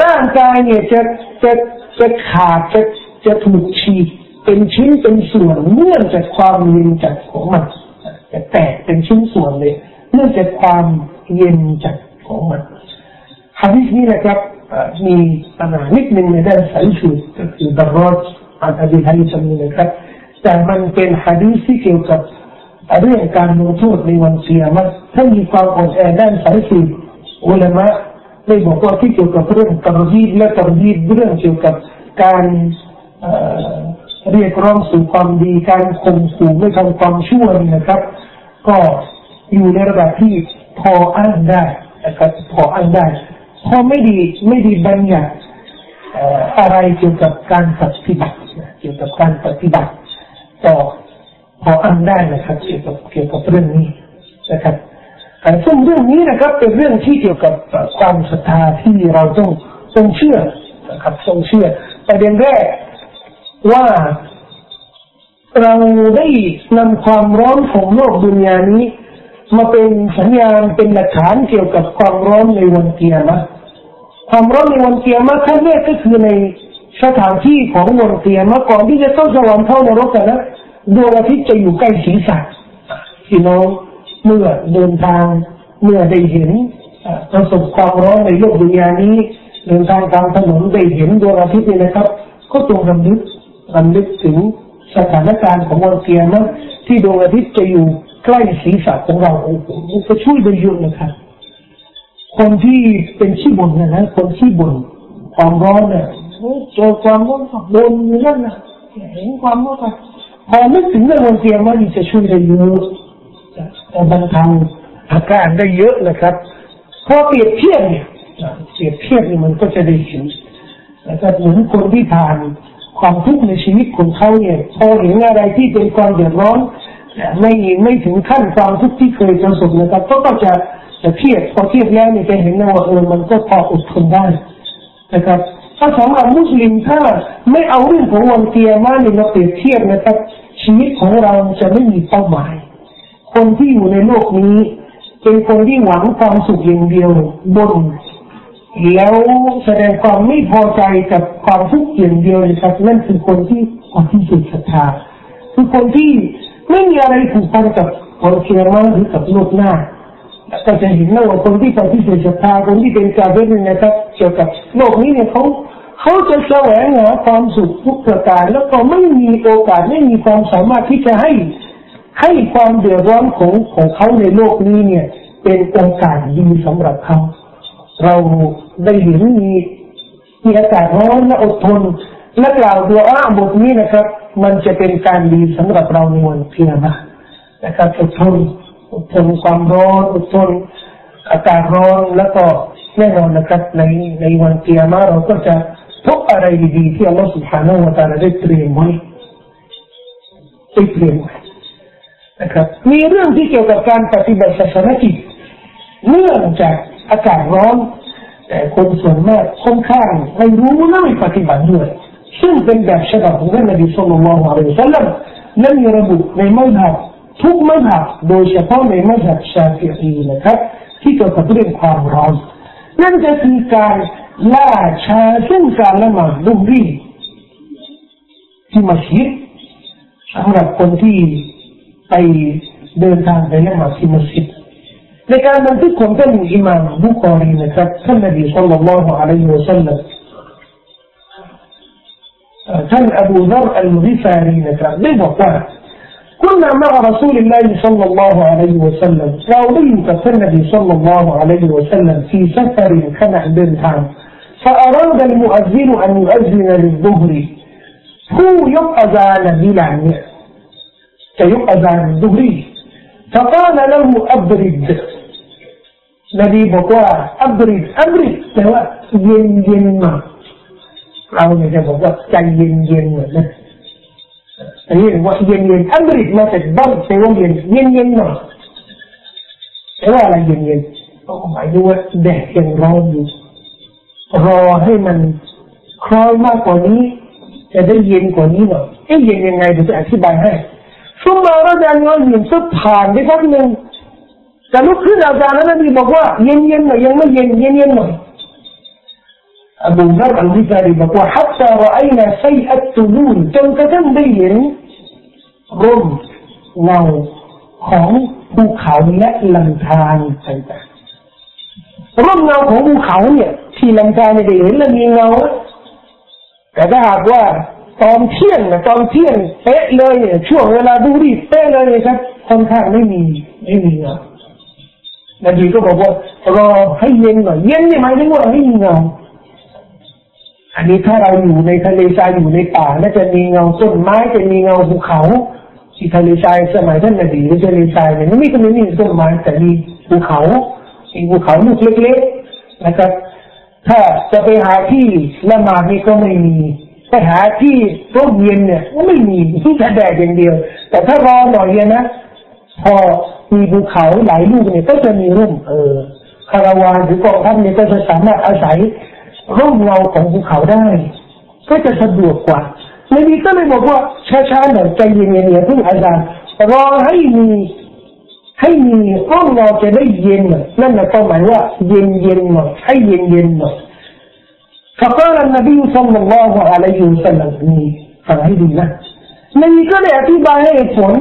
S1: ร่างกายเนี่ยจะจะจะขาดจะจะถูกฉีกเป็นชิ้นเป็นส่วนเนื่องจากความเย็นจัดของมัน จะแตกเป็นชิ้นส่วนเลย เนื่องจากความเย็นจัดของมันฮะดิษนี้นะครับมีปัญหานิดหนึ่งในด้านสายสูก็คือดารอดอันอดีตฮะดิษนี้นะครับแต่มันเป็นฮะดิษที่เกี่ยวกับเรื่องการลงโทษในวันเสียมันถ้ามีความอ่อนแอด้านสายสูอุลามะได้บอกว่าที่เกี่ยวกับเรื่องตรดีและตรดีเรื่องเกี่ยวกับการ เรียกร้องสู่ความดีการข่มขู่ไม่ทำความชั่วนี่นะครับ ก็อยู่ในระดับที่พออ้างได้นะครับพออ้างได้พอไม่ดีไม่ดีบัญญัติอะไรเกี่ยวกับการปฏิบัติเกี่ยวกับการปฏิบัติต่อพออ้างได้นะครับ เกี่ยวกับเกี่ยวกับเรื่องนี้นะครับซึ่งเรื่องนี้นะครับ เป็นเรื่องที่เกี่ยวกับความศรัทธาที่เราต้องต้องเชื่อนะครับต้องเชื่อประเด็นแรก ว่าเราได้นำความร้อนของโลกดุนยานี้ มาเป็นสัญญาณเป็นหลักฐานเกี่ยวกับความร้อนในวันเกียรติความร้อนในวันเกียรติขั้นแรกก็คือในสถานที่ของวันเกียรติก่อนที่จะเข้าสวรรค์เข้านรกนะดวงอาทิตย์จะอยู่ใกล้ศีรษะพี่น้องเมื่อเดินทางเมื่อได้เห็นประสบความร้อนในโลกดุนยานี้ เดินทางตามถนนได้เห็นดวงอาทิตย์นี่นะครับ ก็ตรงรำลึก รำลึกถึงสถานการณ์ของวันเกียรติที่ดวงอาทิตย์จะอยู่ใกล้ศีรษะของเราโอ้โหมันจะช่วยได้เยอะนะครับคนที่เป็นขี้บ่นนะนะคนขี้บ่นความร้อนเนี่ยเจอความร้อนบ่นอย่นั้นนะเห็นความร้อนพอนึกถึงเรื่องวันเกียรติมันจะช่วยได้เยอะแต่บรรเทาอาการได้เยอะนะครับพอเปรียบเทียบเนี่ยเปรียบเทียบเนี่ยมันก็จะได้เห็นนะครับเหมือนคนที่ผ่าน ความทุกข์ในชีวิตของเขาเนี่ยพอเห็นอะไรที่เป็นความเดือดร้อนไม่ไม่ถึงขั้นความทุกข์ที่เคยประสบนะครับก็ก็จะจะเทียบพอเทียบแล้วเนี่ยจะเห็นว่าเออมันก็พออดทนได้นะครับถ้าสำหรับมุสลิมถ้าไม่เอาเรื่องของวันเกียมาเนี่ยมาเปรียบเทียบนะครับ ชีวิตของเราจะไม่มีเป้าหมาย คนที่อยู่ในโลกนี้ เป็นคนที่หวังความสุขอย่างเดียวบน แล้วแสดงความไม่พอใจกับความทุกข์อย่างเดียวนะครับนั่นคือคนที่คนที่สุดศรัทธาคือคนที่ไม่มีอะไรผูกพันกับคนเคียร์มาหรือกับโลกหน้าก็จะเห็นว่าคนที่ปฏิเสธศรัทธาคนที่เป็นกาเบรนะครับเกี่ยวกับโลกนี้เนี่ยเขาเขาจะแสวงหาความสุขทุกประการ แล้วก็ไม่มีโอกาสไม่มีความสามารถที่จะให้ให้ความเดือดร้อนของของเขาในโลกนี้เนี่ย เป็นโอกาสดีสำหรับเขา เรา ได้เห็นมีมีอากาศร้อนและอดทนและกล่าวตัวอ้าบทนี้นะครับ มันจะเป็นการดีสำหรับเราในวันเพียนะนะครับอดทนอดทนความร้อนอดทนอากาศร้อนแล้วก็แน่นอนนะครับในในวันเกียร์มาเราก็จะพบอะไรดีๆที่อัลลอฮฺ سبحانه และ تعالى ได้เตรียมไว้ได้เตรียมไว้ นะครับ มีเรื่องที่เกี่ยวกับการปฏิบัติศาสนกิจเนื่องจากอากาศร้อน แต่คนส่วนมากค่อนข้างไม่รู้และไม่ปฏิบัติด้วยซึ่งเป็นแบบฉบับของท่านนบีสุลต่านละฮ์อะลัยฮิสซาลัมและมีระบุในมัธยบทุกมัธยบโดยเฉพาะในมัธยบชาฟิอีนะครับ ที่เกี่ยวกับเรื่องความร้อนนั่นก็คือการล่าช้าซึ่งการละหมาดดุรีที่มัสยิดสำหรับคนที่ไปเดินทางไปละหมาดที่มัสยิด ในการบันทึกของท่านอิมามบุคอรีนะครับท่านนบีสุลต่านละฮ์อะลัยฮิวะสัลลัมท่า นบีบอกว่าอับริดอับริดแปลว่าเย็นเย็นมาเราเนี่ยจะบอกว่าใจเย็นเย็นเหมือนนะอันนี้ว่าเย็นเย็นอับริดมาจากบ้านแปลว่าเย็นเย็นเย็นมาแปลว่าอะไรเย็นเย็นก็หมายถึงว่าแดดยังร้อนอยู่รอให้มันคล้อยมากกว่านี้ จะได้เย็นกว่านี้หน่อยเอ๊ะเย็นยังไงเดี๋ยวจะอธิบายให้ซุ่มมาแล้วดังนั้นนสุดผ่านไปสักหนึ่ง แต่ลุกขึ้นอาจารย์นั้นนี่บอกว่าเย็นเย็นหน่อยยังไม่เย็นเย็นเย็นหน่อย أبو ذر الغفاري بقوا حتى رأينا سيء التنون جنكة بين رم له ของภูเขาและลำธารต่างๆร่มเงาของภูเขาเนี่ยที่ลำธารเนี่ยเห็นแล้วมีเงาแต่ถ้าหากว่าตอนเที่ยงนะตอนเที่ยงเป๊ะเลยเนี่ยช่วงเวลาดูดีเป๊ะเลยครับค่อนข้างไม่มีไม่มีเงา นบีก็บอกว่ารอให้เย็นหน่อย เย็นนี่หมายถึงว่าให้มีเงา อันนี้ถ้าเราอยู่ในทะเลทรายอยู่ในป่าน่าจะมีเงาต้นไม้จะมีเงาภูเขาที่ทะเลทรายสมัยท่านนบีหรือทะเลทรายเนี่ยไม่ก็ไม่มีต้นไม้แต่มีภูเขามีภูเขาลูกเล็กๆนะครับถ้าจะไปหาที่ละหมาดนี่ก็ไม่มีไปหาที่ร่มเย็นเนี่ยก็ไม่มีที่แดดอย่างเดียว แต่ถ้ารอหน่อยนะ พอมีภูเขาหลายลูกเนี่ยก็จะมีร่มเออคาราวานหรือกองทัพเนี่ยก็จะสามารถอาศัยร่มเงาของภูเขาได้ ก็จะสะดวกกว่าในนี้ก็เลยบอกว่าช้าๆหน่อยใจเย็นๆอย่าเพิ่งอาจารย์รอให้มีให้มีร่มเงาจะได้เย็นหน่อยนั่นหมายว่าเย็นเย็นหน่อยให้เย็นเย็นหน่อย فقال النبي صلى الله عليه وسلم นี่ฟังให้ดีนะในนี้ก็ได้อธิบายให้ผล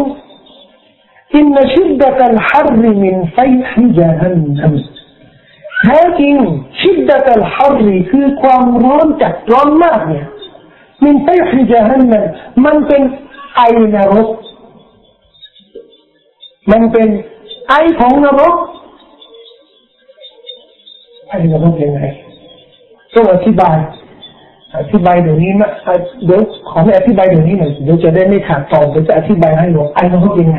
S1: إن شدة الحر من فيح جهنم แท้จริงชิดดะตัลฮารีคือความร้อนจัดร้อนมากเนี่ยมินไฟฮิจฮันนันมันเป็นไอนรกมันเป็นไอของนรกไอนรกยังไงต้องอธิบายอธิบายเดี๋ยวนี้นะเดี๋ยวขอไม่อธิบายเดี๋ยวนี้หน่อยเดี๋ยวจะได้ไม่ขาดตอนเดี๋ยวจะอธิบายให้หนูไอนรกยังไง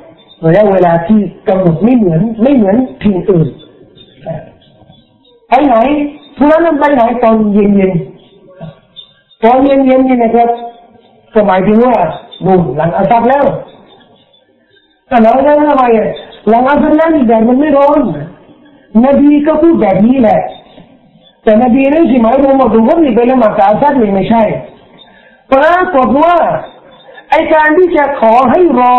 S1: ระยะเวลาที่กำหนดไม่เหมือนไม่เหมือนที่อื่นไปไหนทุนั้นไปไหนตอนเย็นเย็นตอนเย็นเย็นนี่นะครับก็หมายถึงว่าดูหลังอาซับแล้วแต่เราได้ทำไมหลังอาซับแล้วนี่แดดมันไม่ร้อนนบีก็พูดแบบนี้แหละแต่นบีนั่นสิหมายถึงว่าดูว่านี่เป็นละหมาดอาซับนี่ไม่ใช่ปรากฏว่าไอการที่จะขอให้รอ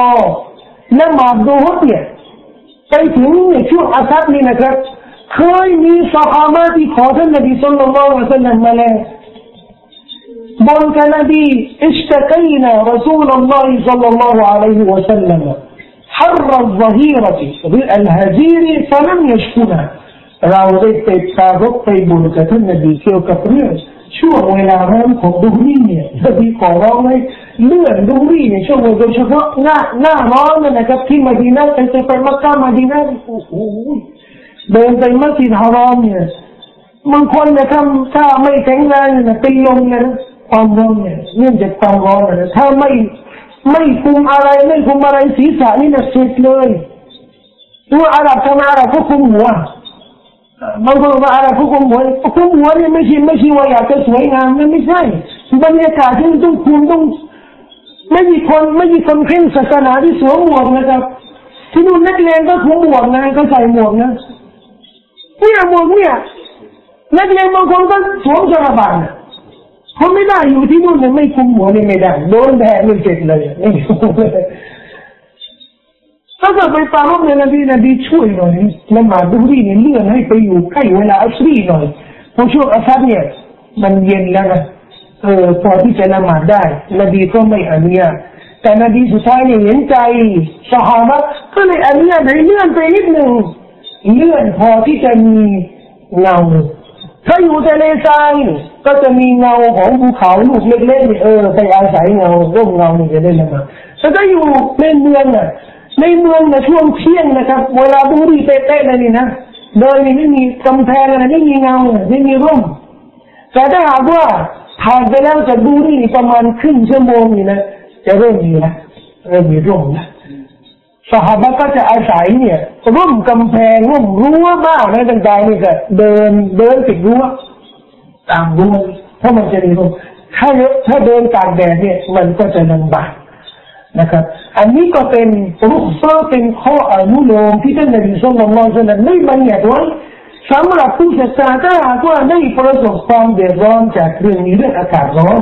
S1: لما عبده هدية فيتمين شو حساب لي نكر خاي من صحاباتي خاطر النبي صلى الله عليه وسلم ملاه بولك نبي اشتكينا رسول الله صلى الله عليه وسلم حر الظهيرة الهزير فلم يشكنا راوضيت تابق في بولكة النبي كيو كفريرش ช่วงเวลาร้นของดูรี่เนี่ยนบีขอร้องให้เลื่อนดูรี่เนี่ยช่วงโดยเฉพาะหน้าหน้าร้อนนะครับ ที่มาดีนาไปไปไปมักกะมาดีนาโอ้โหเดินไปมัสยิดฮารอมเนี่ยบางคนนะครับถ้าไม่แข็งแรงนี่ยเนลมนะความร้อนเนี่ยเนื่องจากความร้อนนะถ้าไม่ไม่คุมอะไรไม่คุมอะไรศีรษะนี่นะเสร็จเลยตัวอาหรับทำอาหรับก็คุมหัว บางคนว่าอะไรผู้คุมหัวคุมหัวนี่ไม่ใช่ไม่ใช่ว่าอยากจะสวยงามนั่นไม่ใช่บรรยากาศที่ต้องคุมต้องไม่มีคนไม่มีคนเข่งศาสนาที่สวมหมวกนะครับ ที่นู่นนักเรียนก็คุมหมวกนะก็ใส่หมวกนะเนี่ยหมวกเนี่ยนักเรียนบางคนก็สวมจระบานเขาไม่ได้อยู่ที่นู่นเลยไม่คุมหัวนี่ไม่ได้โดนแดดเลยเจ็บเลยไม่ ถ้าเกิดไปปารบในนบีนบีช่วยหน่อยละหมาดดูรีเนี่ยเลื่อนให้ไปอยู่ใกล้เวลาอัสรีหน่อยเพราะช่วงอัสรีเนี่ยมันเย็นแล้วนะเออพอที่จะละหมาดได้ นบีก็ไม่อนุญาตแต่นบีสุดท้ายเนี่ยเห็นใจสหายก็เลยอนุญาตให้เลื่อนไปนิดหนึ่งเลื่อนพอที่จะมีเงาถ้าอยู่ทะเลทรายก็จะมีเงาของภูเขาลูกเล็กๆเออไปอาศัยเงาร่มเงานี่จะได้ละมาแต่ถ้าอยู่ในเมืองอะ ในเมืองในช่วงเที่ยงนะครับ เวลาดูดีเป๊ะๆเลยนี่นะโดยไม่มีกำแพงอะไรไม่มีเงาไม่มีร่มแต่ถ้าหากว่าผ่านไปแล้วจะดูนี่ประมาณครึ่งชั่วโมงนี่นะจะเริ่มมีนะเริ่มมีร่มนะสหายก็จะอาศัยเนี่ย ร่มกำแพงร่มรั้วบ้างนะต่างๆนี่ก็เดินเดินติดรั้วตามรั้วเพราะมันจะมีร่มถ้าถ้าเดินตากแดดเนี่ย มันก็จะลำบาก นะครับ อันนี้ก็เป็นรุกซเป็นข้ออนุโลมที่ท่านนบีสุลต่านละสัลลัม่บัญญัติไว้สำหรับผู้ศรัทธาถ้าหากว่าไม่ประสบความเดือดร้อนจากเรื่องนี้เรื่องอากาศร้อน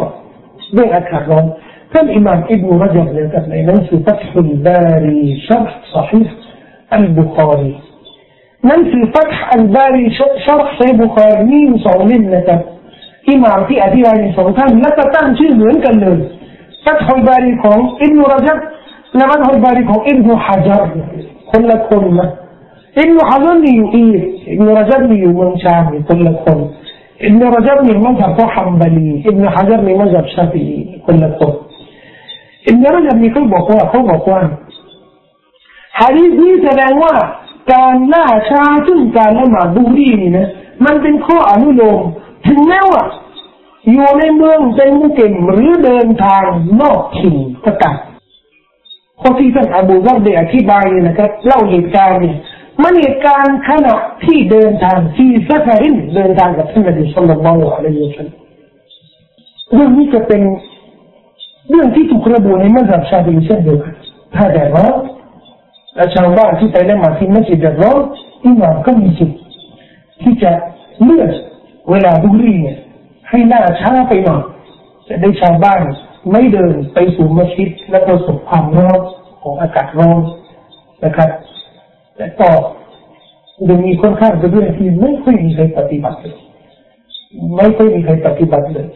S1: เรื่องอากาศร้อนท่านอิหม่ามอิบนุรจับเลยกับในหนังสือฟัตฮุลบารีชับ صحيح อัลบุคอรีหนังสือฟัตฮ์อัลบารีชับซอฮีบุคอรีมีสองเล่มนะครับอิหม่ามที่อธิบายในสองท่านแล้วก็ตั้งชื่อเหมือนกันเลย ฟัตฮุลบารีของอิบนุรจับและฟัตฮุลบารีของอิบนุฮะจัรคนละคนนะอิบนุฮะจัรมีอยู่อีกอิบนุรจับมีอยู่เมืองชามคนละคน ابن رجب من مذهب حنبلي ابن حجر من مذهب شافعي คนละคนอิบนุรจับมีเขาบอกว่าเขาบอกว่าฮะดีษนี้แสดงว่าการล่าช้าซึ่งการละหมาดดูรีนี่นะมันเป็นข้ออนุโลมถึงแม้ว่า อยู่ในเมืองเป็นมุกิมหรือเดินทางนอกถิ่นก็ตามข้อที่ท่านอบูซัรได้อธิบายนี่นะครับเล่าเหตุการณ์เนี่ยมันเหตุการณ์ขณะที่เดินทางที่ซัฟารินเดินทางกับท่านนบีสุลต่านละอะลัยฮิวะสัลลัมเรื่องนี้จะเป็นเรื่องที่ถูกระบุในมัสยิดชาบีเช่นเดียวกันถ้าแดดร้อนและชาวบ้านที่ไปละหมาดที่มัสยิดแดดร้อนอิหม่ามก็มีสิทธิ์ที่จะเลือกเวลาดูรีเนี่ย ให้ล่าช้าไปหน่อยจะได้ชาวบ้านไม่เดินไปสู่มัสยิดและประสบความร้อนของอากาศร้อนนะครับแต่ต่อจะมีค่อนข้างจะเรื่องที่ไม่ค่อยมีใครปฏิบัติเลยไม่ค่อยมีใครปฏิบัติเลย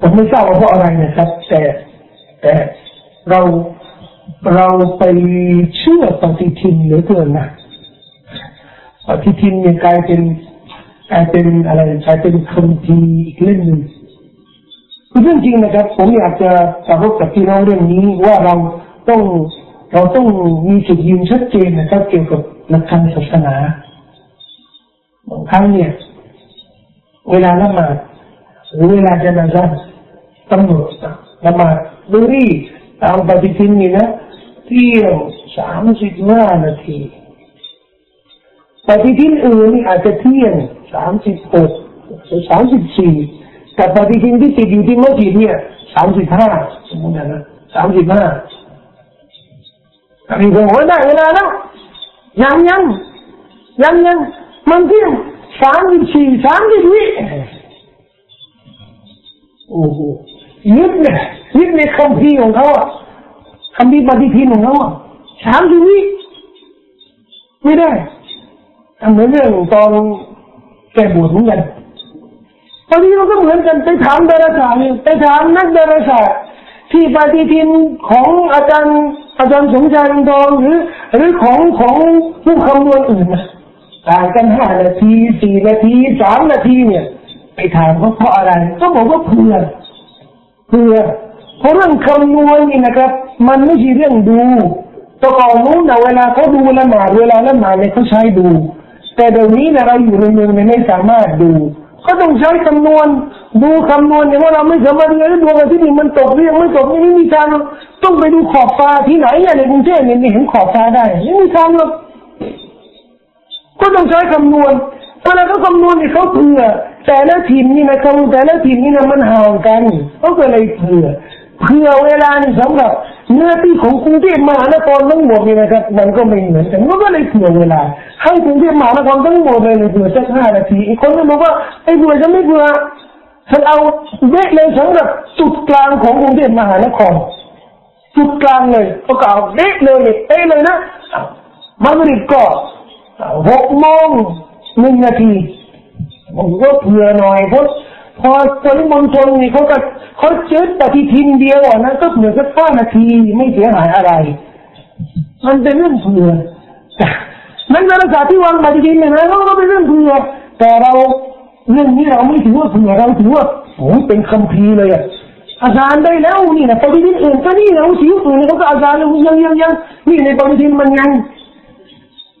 S1: ผมไม่ทราบว่าเพราะอะไรนะครับ แต่แต่เราเราไปเชื่อปฏิทินเหลือเกินนะปฏิทินเนี่ยกลายเป็น กลายเป็นอะไรกลายเป็นคำทีอีกเล่มหนึ่งเรื่องจริงนะครับ ผมอยากจะสรุปกับพี่น้องเรื่องนี้ว่าเราต้องเราต้องมีจุดยืนชัดเจนนะครับเกี่ยวกับหลักการมศาสนาบางครั้งเนี่ย เวลาละหมาดหรือเวลาจะนาซัตำรวจละหมาดดูรีตามปฏิทินนี่นะเที่ยงสามสิบห้านาทีปฏิทินอื่นนี่อาจจะเที่ยงสามสิบหกสามสิบสี่แต่ปฏิทินที่ติดอยู่ที่มัสยิดเนี่ยสามสิบห้าสมมตินะสามสิบห้ามีคนบอกได้เวลาแล้วยังยังยังยังมันเที่ยงสามสิบสี่สามสิบวิโอ้โหยึดเนี่ยยึดในคำพีของเขาอะคำพีปฏิทินของเขาอะสามสิบวิไม่ได้ทำเหมือนเรื่องตอน แกบวชเหมือนกันตอนนี้เราก็เหมือนกันไปถามดาราศาสตร์ไปถามนักดาราศาสตร์ที่ปฏิทินของอาจารย์อาจารย์สมชายทองหรือ หรือของของผู้คำนวณอื่นนะต่างกันห้านาทีสี่นาทีสามนาทีเนี่ย ไปถามเขาเพราะอะไร ก็บอกว่าเพื่อเพื่อเพราะเรื่องคำนวณนี่นะครับ มันไม่ใช่เรื่องดูตัวก่อนนู้นนะเวลาเขาดูละหมาดเวลาละหมาดเนี่ยเขาใช้ดู แต่เดี๋ยวนี้นะเราอยู่ในเมืองไม่สามารถดูเขาต้องใช้คำนวณ ดูคำนวณเนี่ยว่าเราไม่สามารถเลยดูกันที่นี่มันตกหรือยังไม่ตกนี่ไม่มีทางต้องไปดูขอบฟ้าที่ไหนเนี่ยในกรุงเทพเนี่ยไม่เห็นขอบฟ้าได้ไม่มีทางหรอกก็ต้องใช้คำนวณเวลาเขาคำนวณเนี่ยเขาเผื่อแต่ละทีมนี่นะครับแต่ละทีมนี่นะมันห่างกันเขาก็เลยเผื่อ เผื่อเวลานี่สำหรับหน้าที่ของกรุงเทพมหานครทั้งหมดนี่นะครับ มันก็ไม่เหมือนกันก็เลยเผื่อเวลา ให้กรุงเทพมหานครทั้งหมดเลยเผื่อสักห้านาทีอีกคนก็บอกว่าไอ้เผื่อจะไม่เผื่อฉันเอาเวทเลยสำหรับจุดกลางของกรุงเทพมหานครจุดกลางเลยเขากาเด็กเลยเอ้เลยนะมันริบก็หกโมงหนึ่งนาทีผมก็เผื่อหน่อยเพราะ พอปริมณฑลนี่เขาก็เขาเจอปฏิทินเดียวอะนะก็เหลือสักห้านาทีไม่เสียหายอะไร มันเป็นเรื่องเผื่อนั่นการาสตร์ที่วางปฏิทินเนี่ยนะเราเป็นเรื่องเผื่อแต่เราเรื่องนี้เราไม่ถือว่าเผื่อเราถือว่าโอ้เป็นคำพีเลยอะอาจารย์ได้แล้วนี่นะปฏิทินอื่นก็นี่นะสิวอื่นเขาก็อาจารย์ยังยังยังนี่ในปฏิทินมันยัง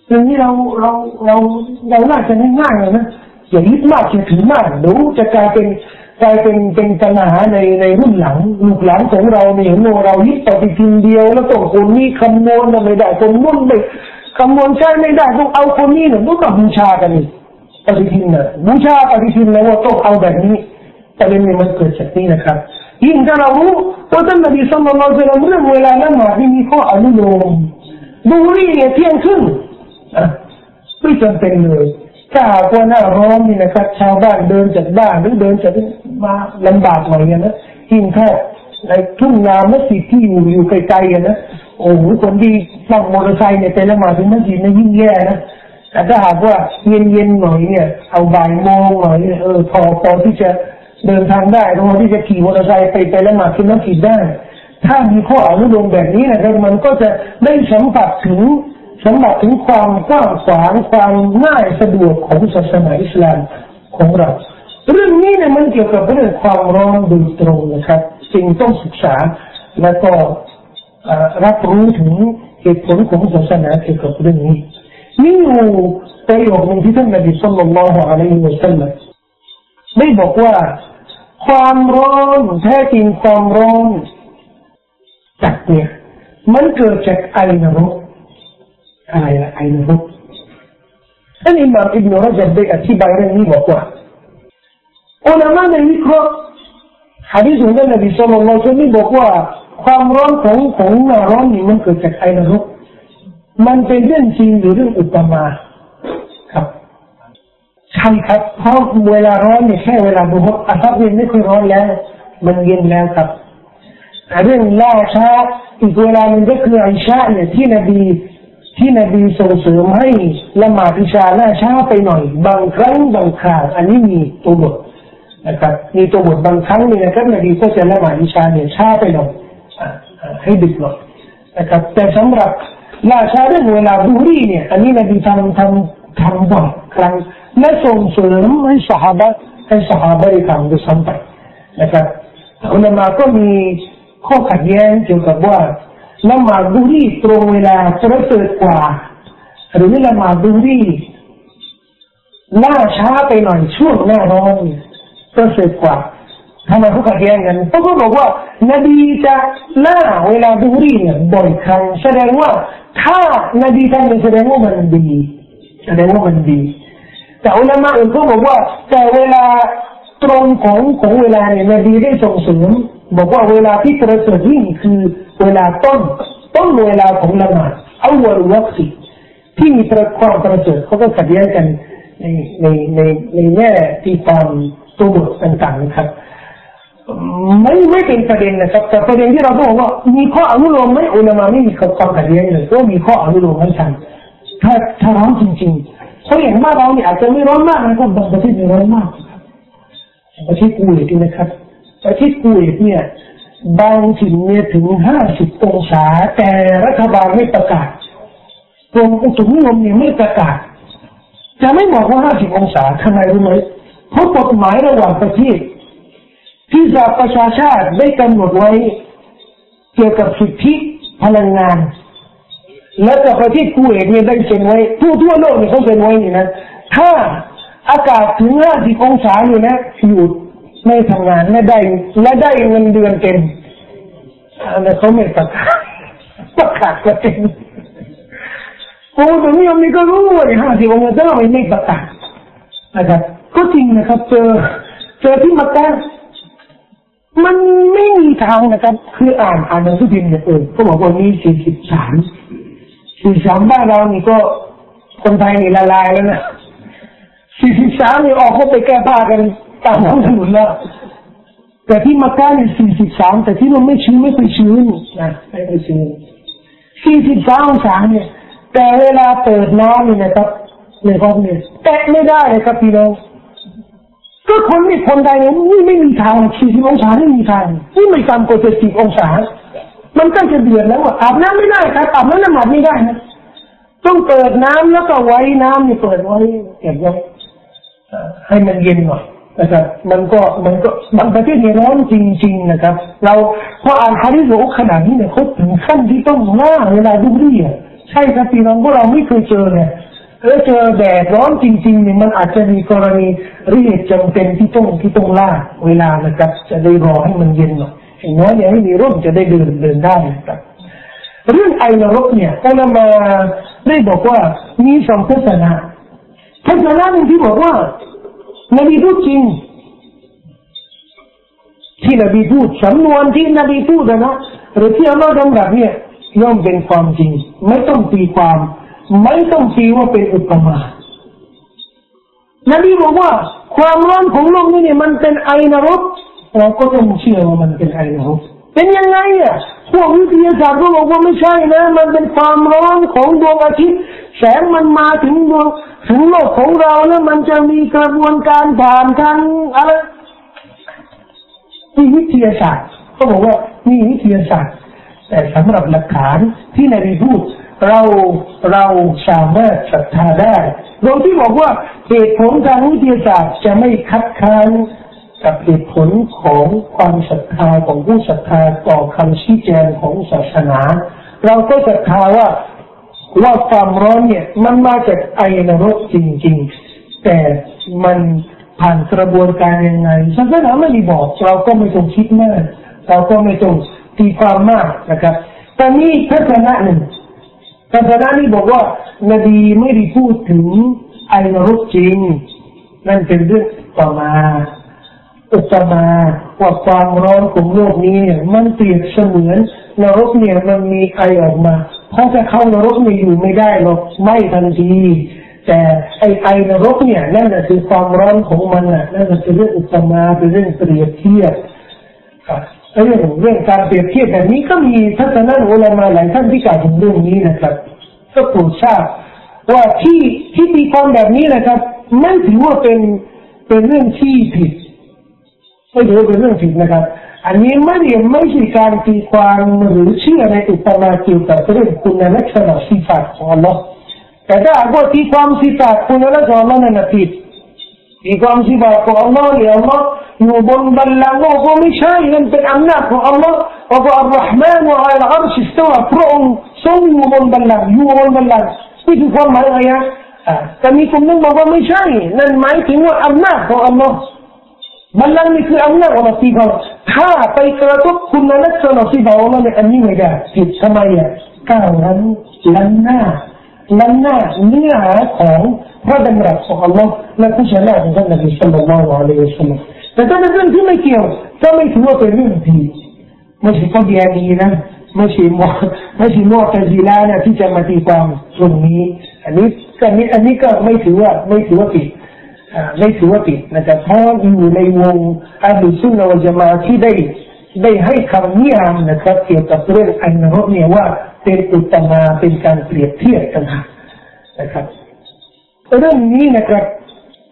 S1: เรื่องนี้เราเราเราเราน่าจะง่ายๆเลยนะ อย่ายึดมากอย่าถือมากดูจะกลายเป็นกลายเป็นเป็นปัญหาในในรุ่นหลังลูกหลานของเราเนี่ยโนเรายึดปฏิทินเดียวแล้วต้องคนนี้คำนวณไม่ได้คนนู้นไม่คำนวณใช่ไม่ได้ต้องเอาคนนี้เนี่ยต้องมาบูชากันนี่ปฏิทินเนี่ยบูชาปฏิทินแล้วว่าต้องเอาแบบนี้แต่เรื่องนี้มันเกิดจากนี้นะครับยิ่งถ้าเรารู้ว่าท่านนบีสุลต่านละเรื่องเวลาละหมาดที่มีข้ออนุโลมดูนี่เนี่ยเที่ยงครึ่งไม่จำเป็นเลย ถ้าหากว่าหน้าร้อนนี่นะครับ ชาวบ้านเดินจากบ้านหรือเดินจากมาลำบากหน่อยนะยิ่งแค่ในทุ่งนามัสยิดที่อยู่อยู่ไกลๆกันนะโอ้โหคนที่นั่งมอเตอร์ไซค์เนี่ยแต่ละมาถึงมัสยิดนี่ยิ่งแย่นะแต่ถ้าหากว่าเย็นๆหน่อยเนี่ย เอาบ่ายโมงหน่อยเออพอพอที่จะเดินทางได้พอที่จะขี่มอเตอร์ไซค์ไปไปละหมาดที่มัสยิดได้ ถ้ามีข้ออนุโลมแบบนี้นะครับ มันก็จะได้สัมผัสถึง สำหรับถึงความกว้างขวางความง่ายสะดวกของศาสนาอิสลามของเรา เรื่องนี้เนี่ยมันเกี่ยวกับเรื่องความร้อนโดยตรงนะครับสิ่งต้องศึกษาและก็รับรู้ถึงเหตุผลของศาสนาเกี่ยวกับเรื่องนี้มีอยู่ประโยคหนึ่งที่ท่านนบีสุลต่านละฮ์อะลัยฮิวะสัลลัมได้บอกว่า ความร้อนแท้จริงความร้อนจัดเนี่ยมันเกิดจากไอนรก อะไรไอ้นรกท่านอิมามอิบนุรจับได้อธิบายเรื่องนี้บอกว่าอุลามะในวิเคราะห์ฮะดีษของท่านนบีสุลต่านละฮ์บอกว่าความร้อนของของนร้อนนี่มันเกิดจากไอ้นรกมันเป็นเรื่องจริงหรือเรื่องอุปมาครับใช่ครับเพราะเวลาร้อนเนี่ยแค่เวลาบุหอาทับเย็นไม่ค่อยร้อนแล้ว มันเย็นแล้วครับเรื่องล่าช้าอีกเวลาหนึ่งก็คือไอชาเนี่ยที่นบี ที่นบีส่งเสริมให้ละหมาดอิชาล่าช้าไปหน่อย บางครั้งบางคราวอันนี้มีตัวบทนะครับมีตัวบทบางครั้งเนี่ยนะครับนบีก็จะละหมาดอิชาเนี่ยช้าไปหน่อยให้ดึกหน่อยนะครับแต่สำหรับล่าช้าเรื่องเวลาดูรีเนี่ย อันนี้นบีทำทำทำบ่อยครั้งและส่งเสริมให้สหายให้สหายทำด้วยซ้ำไปนะครับอุลามาก็มีข้อขัดแย้งเกี่ยวกับว่า ละหมาดดูรีตรงเวลาประเสริฐกว่า หรือละหมาดดูรีล่าช้าไปหน่อยช่วงหน้าร้อนประเสริฐกว่าทำไมเขาขัดแย้งกันเพราะเขาบอกว่านบีจะล่าเวลาดูรีเนี่ยบ่อยครั้งแสดงว่าถ้านบีทำแสดงว่ามันดีแสดงว่ามันดีแต่อุลามะอื่นก็บอกว่าแต่เวลา ตรงของของเวลาเนี่ยนบีได้ส่งเสริมบอกว่าเวลาที่ประเสริฐยิ่งคือเวลาต้น ต้นเวลาของละหมาดเอาวันวัคซีที่มีประความประเสริฐเขาก็ขัดแย้งกันในในในในแง่ที่ตามตัวบทต่างๆนะครับไม่ไม่เป็นประเด็นนะครับแต่ประเด็นที่เราต้องบอกว่ามีข้ออนุโลมไหมอุลามะไม่มีความขัดแย้งเลยก็มีข้ออนุโลมให้ฉันถ้าถ้าร้อนจริงๆเพราะอย่างมากเราเนี่ยอาจจะไม่ร้อนมากนะครับบางประเทศไม่ร้อนมาก ประเทศกูเวตนะครับ ประเทศกูเวตเนี่ยบางถิ่นเนี่ยถึงห้าสิบองศา แต่รัฐบาลไม่ประกาศกรมอุตุนิยมเนี่ยไม่ประกาศ จะไม่บอกว่าห้าสิบองศาทำไมรู้ไหมเพราะกฎหมายระหว่างประเทศ ที่สหประชาชาติได้กำหนดไว้ เกี่ยวกับสิทธิพลังงาน และกับประเทศคูเวตเนี่ยได้เซ็นไว้ทั่วทั่วโลกเนี่ยเขาเซ็นไว้นี่นะถ้า อากาศถึงห้าสิบองศาเนี่ยนะหยุดไม่ทำงานและได้และได้เงินเดือนเต็มอันนั้นเขาไม่ประกาศประกาศก็เต็มโอ้ตรงนี้มีก็รู้ว่าห้าสิบองศาแต่ไม่ไม่ประกาศนะครับก็จริงนะครับ เจอเจอที่มักกมันไม่มีทางนะครับ คืออ่านอ่านหนังสือพิมพ์เนี่ยเออก็บอกว่ามีสี่สิบสามสี่สามบ้านเรานี่ก็คนไทยนี่ละลายแล้วนะ สี่สิบสามนี่ออกเขาไปแก้ผ้ากันตามท้องถนนแล้ว แต่ที่มักกะเนี่ยสี่สิบสามแต่ที่มันไม่ชื้นไม่เคยชื้นนะไม่เคยชื้นสี่สิบสามองศาเนี่ย แต่เวลาเปิดน้ำเนี่ยนะครับในห้องเนี่ยแตะไม่ได้เลยครับพี่น้องก็คนนี่คนใดเนี่ยนี่ไม่มีทางสี่สิบองศาไม่มีทางนี่ไม่ต่ำกว่าเจ็ดสิบองศา มันก็จะเดือดแล้วอะอาบน้ำไม่ได้ครับอาบน้ำน้ำหมัดไม่ได้นะต้องเปิดน้ำแล้วก็ไว้น้ำนี่เปิดไว้เก็บไว้ ให้มันเย็นหน่อยนะครับ มันก็มันก็บางประเทศเนี่ยร้อนจริง ๆ นะครับ เราพออ่านฮาริโซขนาดนี้เนี่ยเขาถึงขั้นที่ต้องล่าเวลาดูรีอะใช่ครับพี่น้องพวกเราไม่เคยเจอเลยแล้วเจอแดดร้อนจริงๆเนี่ยมันอาจจะมีกรณีเรียกจำเป็นที่ต้องที่ต้องล่าเวลานะครับ จะได้รอให้มันเย็นหน่อยอย่างน้อยเนี่ยให้มีร่มจะได้เดินเดินได้นะครับเรื่องไอนรกเนี่ยอุลามาได้บอกว่ามีสองทัศนะทัศนะหนึ่งที่บอกว่า นบีพูดจริง ที่นบีพูดสำนวนที่นบีพูดนะหรือที่อัลลอฮ์ดำรัสเนี่ยย่อมเป็นความจริง ไม่ต้องตีความ ไม่ต้องตีว่าเป็นอุปมานบีบอกว่า ความร้อนของโลกนี่เนี่ยมันเป็นไอนรกเราก็ต้องเชื่อว่ามันเป็นไอนรกเป็นยังไงอะพวกวิทยาศาสตร์ก็บอกว่าไม่ใช่นะ มันเป็นความร้อนของดวงอาทิตย์ แสงมันมาถึงดวงถึงโลกของเราแล้วมันจะมีกระบวนการผ่านทางอะไรมีวิทยาศาสตร์เขาบอกว่ามีวิทยาศาสตร์ แต่สำหรับหลักฐานที่นายพูดเราเราสามารถศรัทธาได้โดยที่บอกว่าเหตุผลทางวิทยาศาสตร์จะไม่คัดค้านกับเหตุผลของความศรัทธาของผู้ศรัทธาต่อคำชี้แจงของศาสนา เราก็ศรัทธาว่า ว่าความร้อนเนี่ยมันมาจากไอนรกจริง ๆ แต่มันผ่านกระบวนการยังไงศาสนาไม่ได้บอก เราก็ไม่ต้องคิดมากเราก็ไม่ต้องตีความมากนะครับ แต่นี่ทัศนะหนึ่งทัศนะนี้บอกว่านบีไม่ได้พูดถึงไอนรกจริง นั่นเป็นเรื่องต่อมาอุปมาว่าความร้อนของโลกนี้เนี่ยมันเปรียบเสมือนนรกเนี่ยมันมีไอออกมา เพราะจะเข้านรกเนี่ยอยู่ไม่ได้หรอกไม่ทันที แต่ไอไอนรกเนี่ยนั่นแหละคือความร้อนของมันน่ะนั่นคือเรื่องอุปมาเป็นเรื่องเปรียบเทียบเรื่องเรื่องการเปรียบเทียบแบบนี้ก็มีทัศนะอุลามาหลายท่านที่กล่าวถึงเรื่องนี้นะครับก็โปรดทราบว่าที่ที่ตีความแบบนี้นะครับ ไม่ถือว่าเป็นเป็นเรื่องที่ผิดไม่ถือเป็นเรื่องผิดนะครับ อันนี้ไม่เรียนไม่ใช่การตีความหรือเชื่อในอุปมาเกี่ยวกับเรื่องคุณลักษณะสิฟัตของ Allah แต่ถ้าหากว่าตีความสิฟัตคุณลักษณะของ Allah นั้นผิดตีความสิฟัตของ Allah เนี่ย Allah อยู่บนบัลลังก์ก็ไม่ใช่นั่นเป็นอำนาจของ Allah ว่า الرحمن على العرش استوى พระองค์ทรงอยู่บนบัลลังก์อยู่บนบัลลังก์นี่คือความหมายอะไรนะแต่มีคนนึงบอกว่าไม่ใช่นั่นหมายถึงว่าอำนาจของ Allah บัลลังก์นี่คืออำนาจของเราที่เขา ถ้าไปกระทบคุณลักษณะที่เขาเราเนี่ยอันนี้ไม่ได้ผิดทำไมอะก้าวล้ำล้ำหน้าล้ำหน้าเนื้อหาของพระดำรัสของอัลลอฮ์และผู้ชนะของท่านนบีสัลลัลลอฮุอะลัยฮิวะสัลลัมแต่ถ้าเป็นเรื่องที่ไม่เกี่ยวก็ไม่ถือว่าเป็นเรื่องผิดไม่ใช่ข้อเดียนีนะไม่ใช่มอไม่ใช่มอตะซีลาเนี่ยที่จะมาตีความตรงนี้ อันนี้อันนี้อันนี้ก็ไม่ถือว่าไม่ถือว่าผิด ไม่ถือว่าผิดนะครับเพราะอยู่ในวงอาลุซุนนะวะจามาที่ได้ได้ให้คำนิยามนะครับเกี่ยวกับเรื่องอันนรกเนี่ยว่าเป็นอุตมาเป็นการเปรียบเทียบกันนะครับเรื่องนี้นะครับ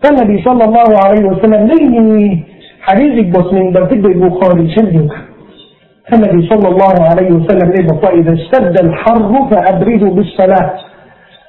S1: ท่านนบีสุลต่านละอัลลอฮฺสัลลัมได้มีฮะดีษอีกบทหนึ่งบันทึกโดยบุคคลีเช่นเดียวกันท่านนบีสุลต่านละอัลลอฮฺสัลลัมได้บอกว่า إذا اشتد الحر فأبردوا بالصلاة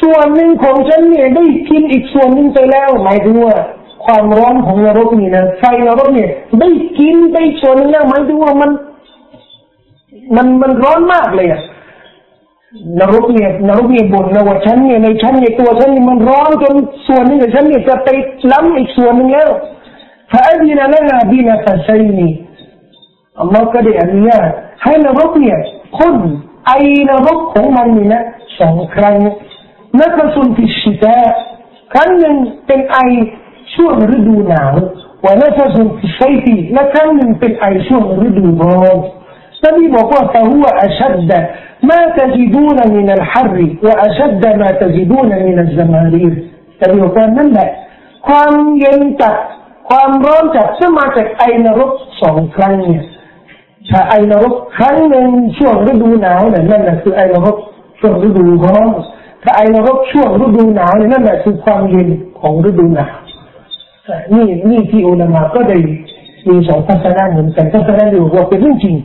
S1: ส่วนหนึ่งของฉันเนี่ยได้กินอีกส่วนหนึ่งไปแล้วหมายถึงว่าความร้อนของนรกนี่นะไฟนรกเนี่ยได้กินไปส่วนหนึ่งแล้วหมายถึงว่ามัน มันมันร้อนมากเลยอะนรกเนี่ยนรกเนี่ยบ่นนะว่าฉันเนี่ยในฉันเนี่ยตัวฉันนี่มันร้อนจนส่วนหนึ่งของฉันเนี่ยจะไปล้ำอีกส่วนหนึ่งแล้วฟาดีนะละนะดีนะฟาไซนีอัลลอฮ์ก็ได้อนุญาตให้นรกเนี่ยพ่นไอนรกของมันนี่นะสองครั้ง นักสุนทิชิตาครั้งหนึ่งเป็นไอช่วงฤดูหนาวว่านักสุนทิชัยตีและครั้งหนึ่งเป็นไอช่วงฤดูร้อนนบีบอกว่า فهو أشد ما تجدون من الحر وأشد ما تجدون من الزمارير นบีบอกว่านั่นแหละความเย็นจัดความร้อนจัดซึ่งมาจากไอนรกสองครั้งเนี่ยถ้าไอนรกครั้งหนึ่งช่วงฤดูหนาวเนี่ยนั่นแหละคือไอนรกช่วงฤดูร้อน ถ้าไอนรกช่วงฤดูหนาวเนี่ยนั่นแหละคือความเย็นของฤดูหนาวนี่นี่ที่อุลามะก็ได้มีสองทัศนะเหมือนกันทัศนะเดียวว่าเป็นเรื่องจริง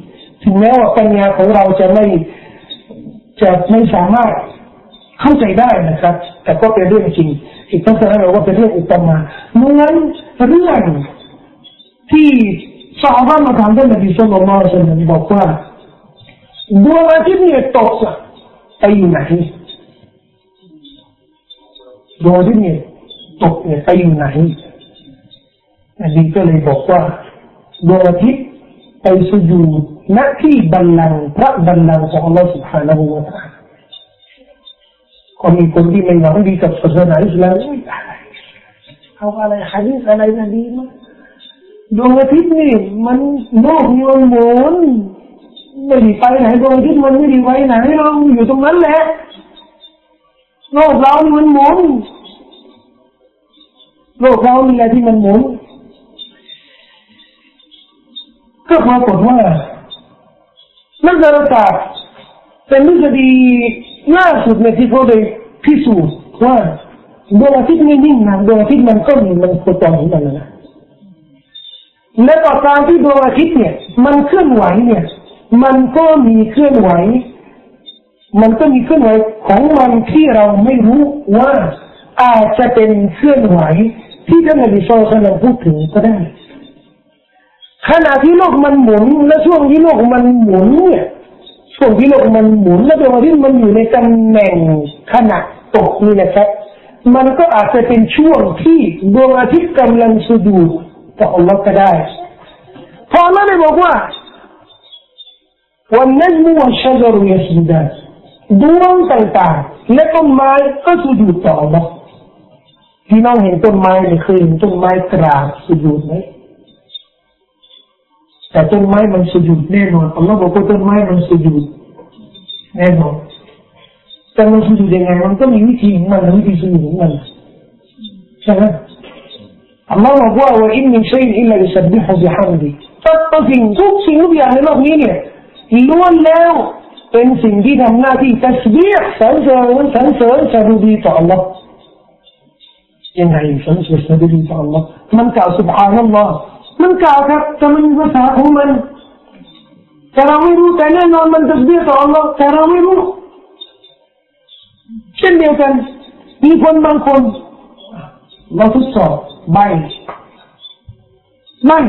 S1: ถึงแม้ว่าปัญญาของเราจะไม่จะไม่สามารถเข้าใจได้นะครับ แต่ก็เป็นเรื่องจริง อีกทัศนะเราว่าเป็นเรื่องอุปมาเหมือนเรื่องที่สาวบ้านมาถามท่านนบีสุลต่านละสัลลัมบอกว่าดวงอาทิตย์เนี่ยตกไปอยู่ไหน ดวงอาทิตย์เนี่ยตกเนี่ยไปอยู่ไหนอันนี้ก็เลยบอกว่าดวงอาทิตย์ไปสุญูณที่บัลลังก์พระบัลลังก์ของ Allah سبحانه และ تعالى ก็มีคนที่ไม่หวังดีกับศาสนาอิสลามเอาอะไรฮะดีษอะไรนะดีมั้ยดวงอาทิตย์นี่มันโลกนี่มันหมุนไม่ได้ไปไหนดวงอาทิตย์มันไม่ได้ไปไหนเราอยู่ตรงนั้นแหละโลกเรานี่มันหมุน โลกเรานี่แหละที่มันหมุน ก็ปรากฏว่านักดาราศาสตร์เป็นทฤษฎีล่าสุดในที่เขาได้พิสูจน์ว่าดวงอาทิตย์ไม่นิ่งนะดวงอาทิตย์มันก็มีมันโคจรของมันนะและต่อการที่ดวงอาทิตย์เนี่ย มันเคลื่อนไหวเนี่ย มันก็มีเคลื่อนไหว มันก็มีเคลื่อนไหวของมันที่เราไม่รู้ว่าอาจจะเป็นเคลื่อนไหว ที่ท่านนบีสุลต่านพูดถึงก็ได้ ขณะที่โลกมันหมุน และช่วงที่โลกมันหมุนเนี่ยช่วงที่โลกมันหมุนและดวงอาทิตย์มันอยู่ในตำแหน่งขณะตกนี่นะครับ มันก็อาจจะเป็นช่วงที่ดวงอาทิตย์กำลังสุดูต่ออัลลอฮ์ก็ได้พออัลลอฮ์ได้บอกว่าวันนั้นมัวชะจรุยสดาดวงต่างๆและต้นไม้ก็สุดูต่ออัลลอฮ์ พี่น้องเห็นต้นไม้เนี่ยเคยเห็นต้นไม้กราบสุญูดไหมแต่ต้นไม้มันสุญูดแน่นอนอัลลอฮ์บอกว่าต้นไม้มันสุญูดแน่นอนแต่มันสุญูดยังไงมันก็มีวิธีของมันวิธีสุญูดของมันใช่ไหมอัลลอฮ์บอกว่าوإن من شيء إلا يسبح بحمده ทุกสิ่งทุกสิ่งทุกอย่างในโลกนี้เนี่ยล้วนแล้วเป็นสิ่งที่ทำหน้าที่ตัสบีห์สรรเสริญสรรเสริญสดุดีต่อ Allah ยังไงฉันสวดสดุดีต่อ Allah มันกล่าวสุบฮานัลลอฮ์มันกล่าวครับแต่มันภาษาของมันแต่เราไม่รู้แต่แน่นอนมันตักเบียต่อ Allah แต่เราไม่รู้เช่นเดียวกันมีคนบางคนเราทดสอบใบไม่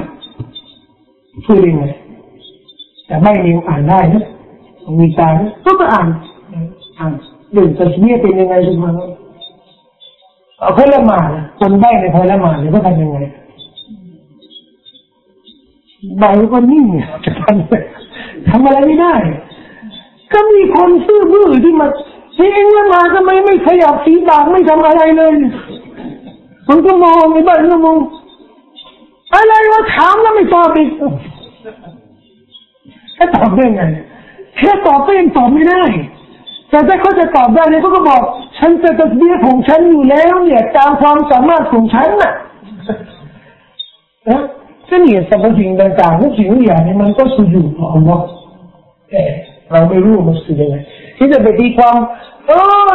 S1: พูดยังไงแต่ไม่มีอ่านได้นะมีตาก็ต้องอ่านอ่านเรื่องตัสเบียเป็นยังไงสุบฮานัลลอฮ์ เอาพละหมาดคนใบในพอละหมาดเนี่ยก็ทำยังไงใบก็นิ่งจะทำทำอะไรไม่ได้ ก็มีคนซื่อบื้อที่มาเฮ้ยเองมาทำไมไม่ขยับสีปากไม่ทำอะไรเลยมันก็มองไอ้บ้านก็มองอะไรวะถามแล้วไม่ตอบอีกแค่ตอบได้ไงแค่ตอบก็ยังตอบไม่ได้ แต่ถ้าเขาจะตอบได้เนี่ยเขาก็บอก ฉันจะตัดเบี้ยของฉันอยู่แล้วเนี่ยตามความสามารถของฉันน่ะนะเช่นนี่สรรพสิ่งต่างๆทุกสิ่งอย่างนี่มันก็สุญูต่ออัลลอฮ์แต่เราไม่รู้มันสุยังไงที่จะไปตีความเออ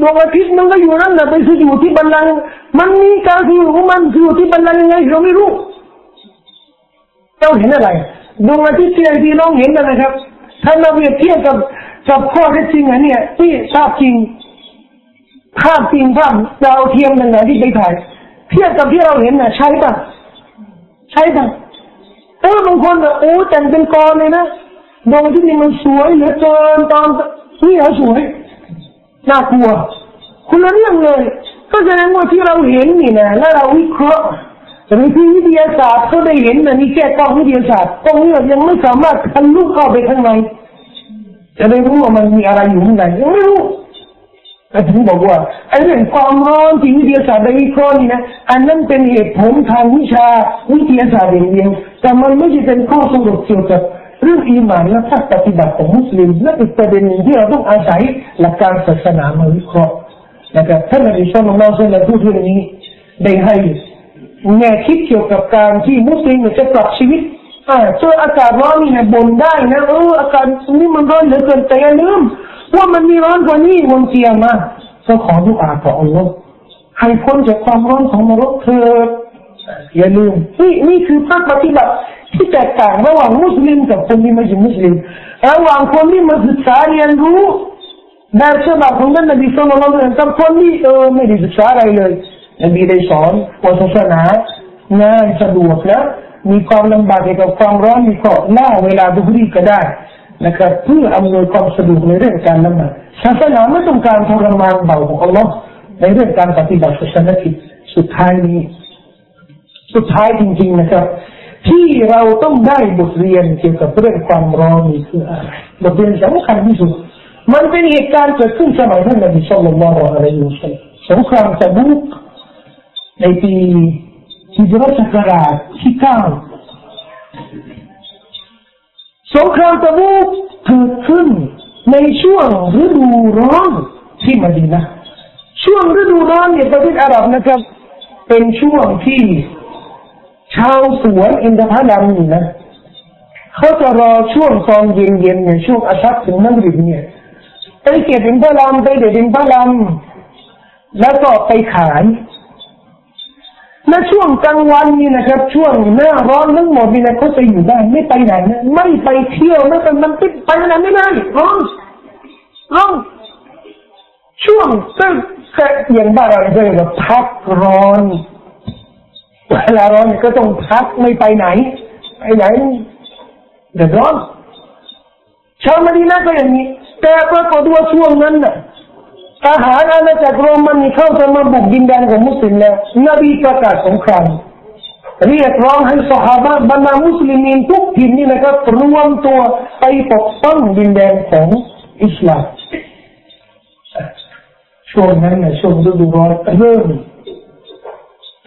S1: ดวงอาทิตย์มันก็อยู่นั่นแหละไปสุญูที่บัลลังก์มันมีการสุญูของมันสุญูที่บัลลังก์ยังไงเราไม่รู้เจ้าเห็นอะไรดวงอาทิตย์ที่ไอที่น้องเห็นนะครับถ้าเราเปรียบเทียบกับกับข้อเท็จจริงอันเนี้ยที่ภาพจริง ภาพจริงภาพดาวเทียมต่างๆที่ไปถ่ายเทียบกับที่เราเห็นน่ะ ใช่ปะใช่ปะเออบางคนอะโอ้แต่งเป็นกรเลยนะดวงทิตย์นี่มันสวยเหลือเกินตอนนี่เหรอสวยน่ากลัวคุณละเรื่องเลยก็แสดงว่าที่เราเห็นนี่นะแล้วเราวิเคราะห์หรือที่วิทยาศาสตร์เขาได้เห็นนะนี่แค่กล้องวิทยาศาสตร์กล้องนี้ยังไม่สามารถทะลุเข้าไปข้างในจะได้รู้ว่ามันมีอะไรอยู่ข้างในยังไม่รู้ แต่ถึงบอกว่าไอ้เรื่องความร้อนที่วิทยาศาสตร์ได้วิเคราะห์นี่นะอันนั้นเป็นเหตุผลทางวิชาวิทยาศาสตร์อย่างเดียวแต่มันไม่ใช่เป็นข้อสรุปเกี่ยวกับเรื่องอีหมานและภาคปฏิบัติของมุสลิมและอีกประเด็นหนึ่งที่เราต้องอาศัยหลักการศาสนามาวิเคราะห์นะครับท่านอบีชอนของเราเส้นพูดเรื่องนี้ได้ให้แง่คิดเกี่ยวกับการที่มุสลิมจะปรับชีวิตอ่าเจออากาศร้อนนี่นะบ่นได้นะเอออากาศนี้มันร้อนเหลือเกินแต่อย่าลืม ว่ามันมีร้อนกว่านี้วันเกียร์มาก็ขอดุอาต่ออัลลอฮ์ให้พ้นจากความร้อนของนรกเถิดอย่าลืมนี่นี่คือภาคปฏิบัติที่แตกต่างระหว่างมุสลิมกับคนที่ไม่ใช่มุสลิมระหว่างคนที่มาศึกษาเรียนรู้แบบฉบับของท่านนบีสุลต่านกับคนที่เออไม่ได้ศึกษาอะไรเลยนบีได้สอนว่าศาสนางานสะดวกนะมีความลำบากเกี่ยวกับความร้อนมีก็ล่าเวลาดุรีก็ได้ นะครับเพื่ออำนวยความสะดวกในเรื่องการละหมาดศาสนาไม่ต้องการทรมานเบาของอัลลอฮ์ในเรื่องการปฏิบัติศาสนกิจสุดท้ายนี้ สุดท้ายจริง ๆนะครับ ที่เราต้องได้บทเรียนเกี่ยวกับเรื่องความร้อนนี้คืออะไรบทเรียนสำคัญที่สุด มันเป็นเหตุการณ์เกิดขึ้นสมัยท่านนบีสุลต่านละอะลัยฮิวสัลลัมสงครามตะบุกในปีฮิจรัชกราชที่เก้า สงครามตะบูกเกิดขึ้นในช่วงฤดูร้อนที่มดีนะช่วงฤดูร้อนเนี่ยประเทศอาหรับนะครับ เป็นช่วงที่ชาวสวนอินทผลัมนี่นะเขาจะรอช่วงตอนเย็นๆเนี่ยช่วงอาชักถึงมังริบเนี่ยไปเก็บอินทผลัมไปเด็ดอินทผลัมแล้วก็ไปขาย และช่วงกลางวันนี่นะครับ ช่วงหน้าร้อนทั้งหมดนี่นะเขาจะอยู่ได้ไม่ไปไหนนะไม่ไปเที่ยวนะแต่มันติดไปไหนไม่ได้ร้อนร้อนช่วงซึ่งอย่างบ้านเราเรียกว่าพักร้อนเวลาร้อนก็ต้องพักไม่ไปไหน ไปไหนเดือดร้อนชาวมดีนาก็อย่างนี้แต่ปรากฏว่าช่วงนั้นน่ะ ทหารอาณาจักรโรมันเข้าจะมาบุกดินแดนของมุสลิมแล้วนบีประกาศสงครามเรียกร้องให้สหายบรรดามุสลิมทุกถิ่นนี่นะครับรวมตัวไปปกป้องดินแดนของอิสลามช่วงนั้นนะช่วงฤดูร้อนเริ่ม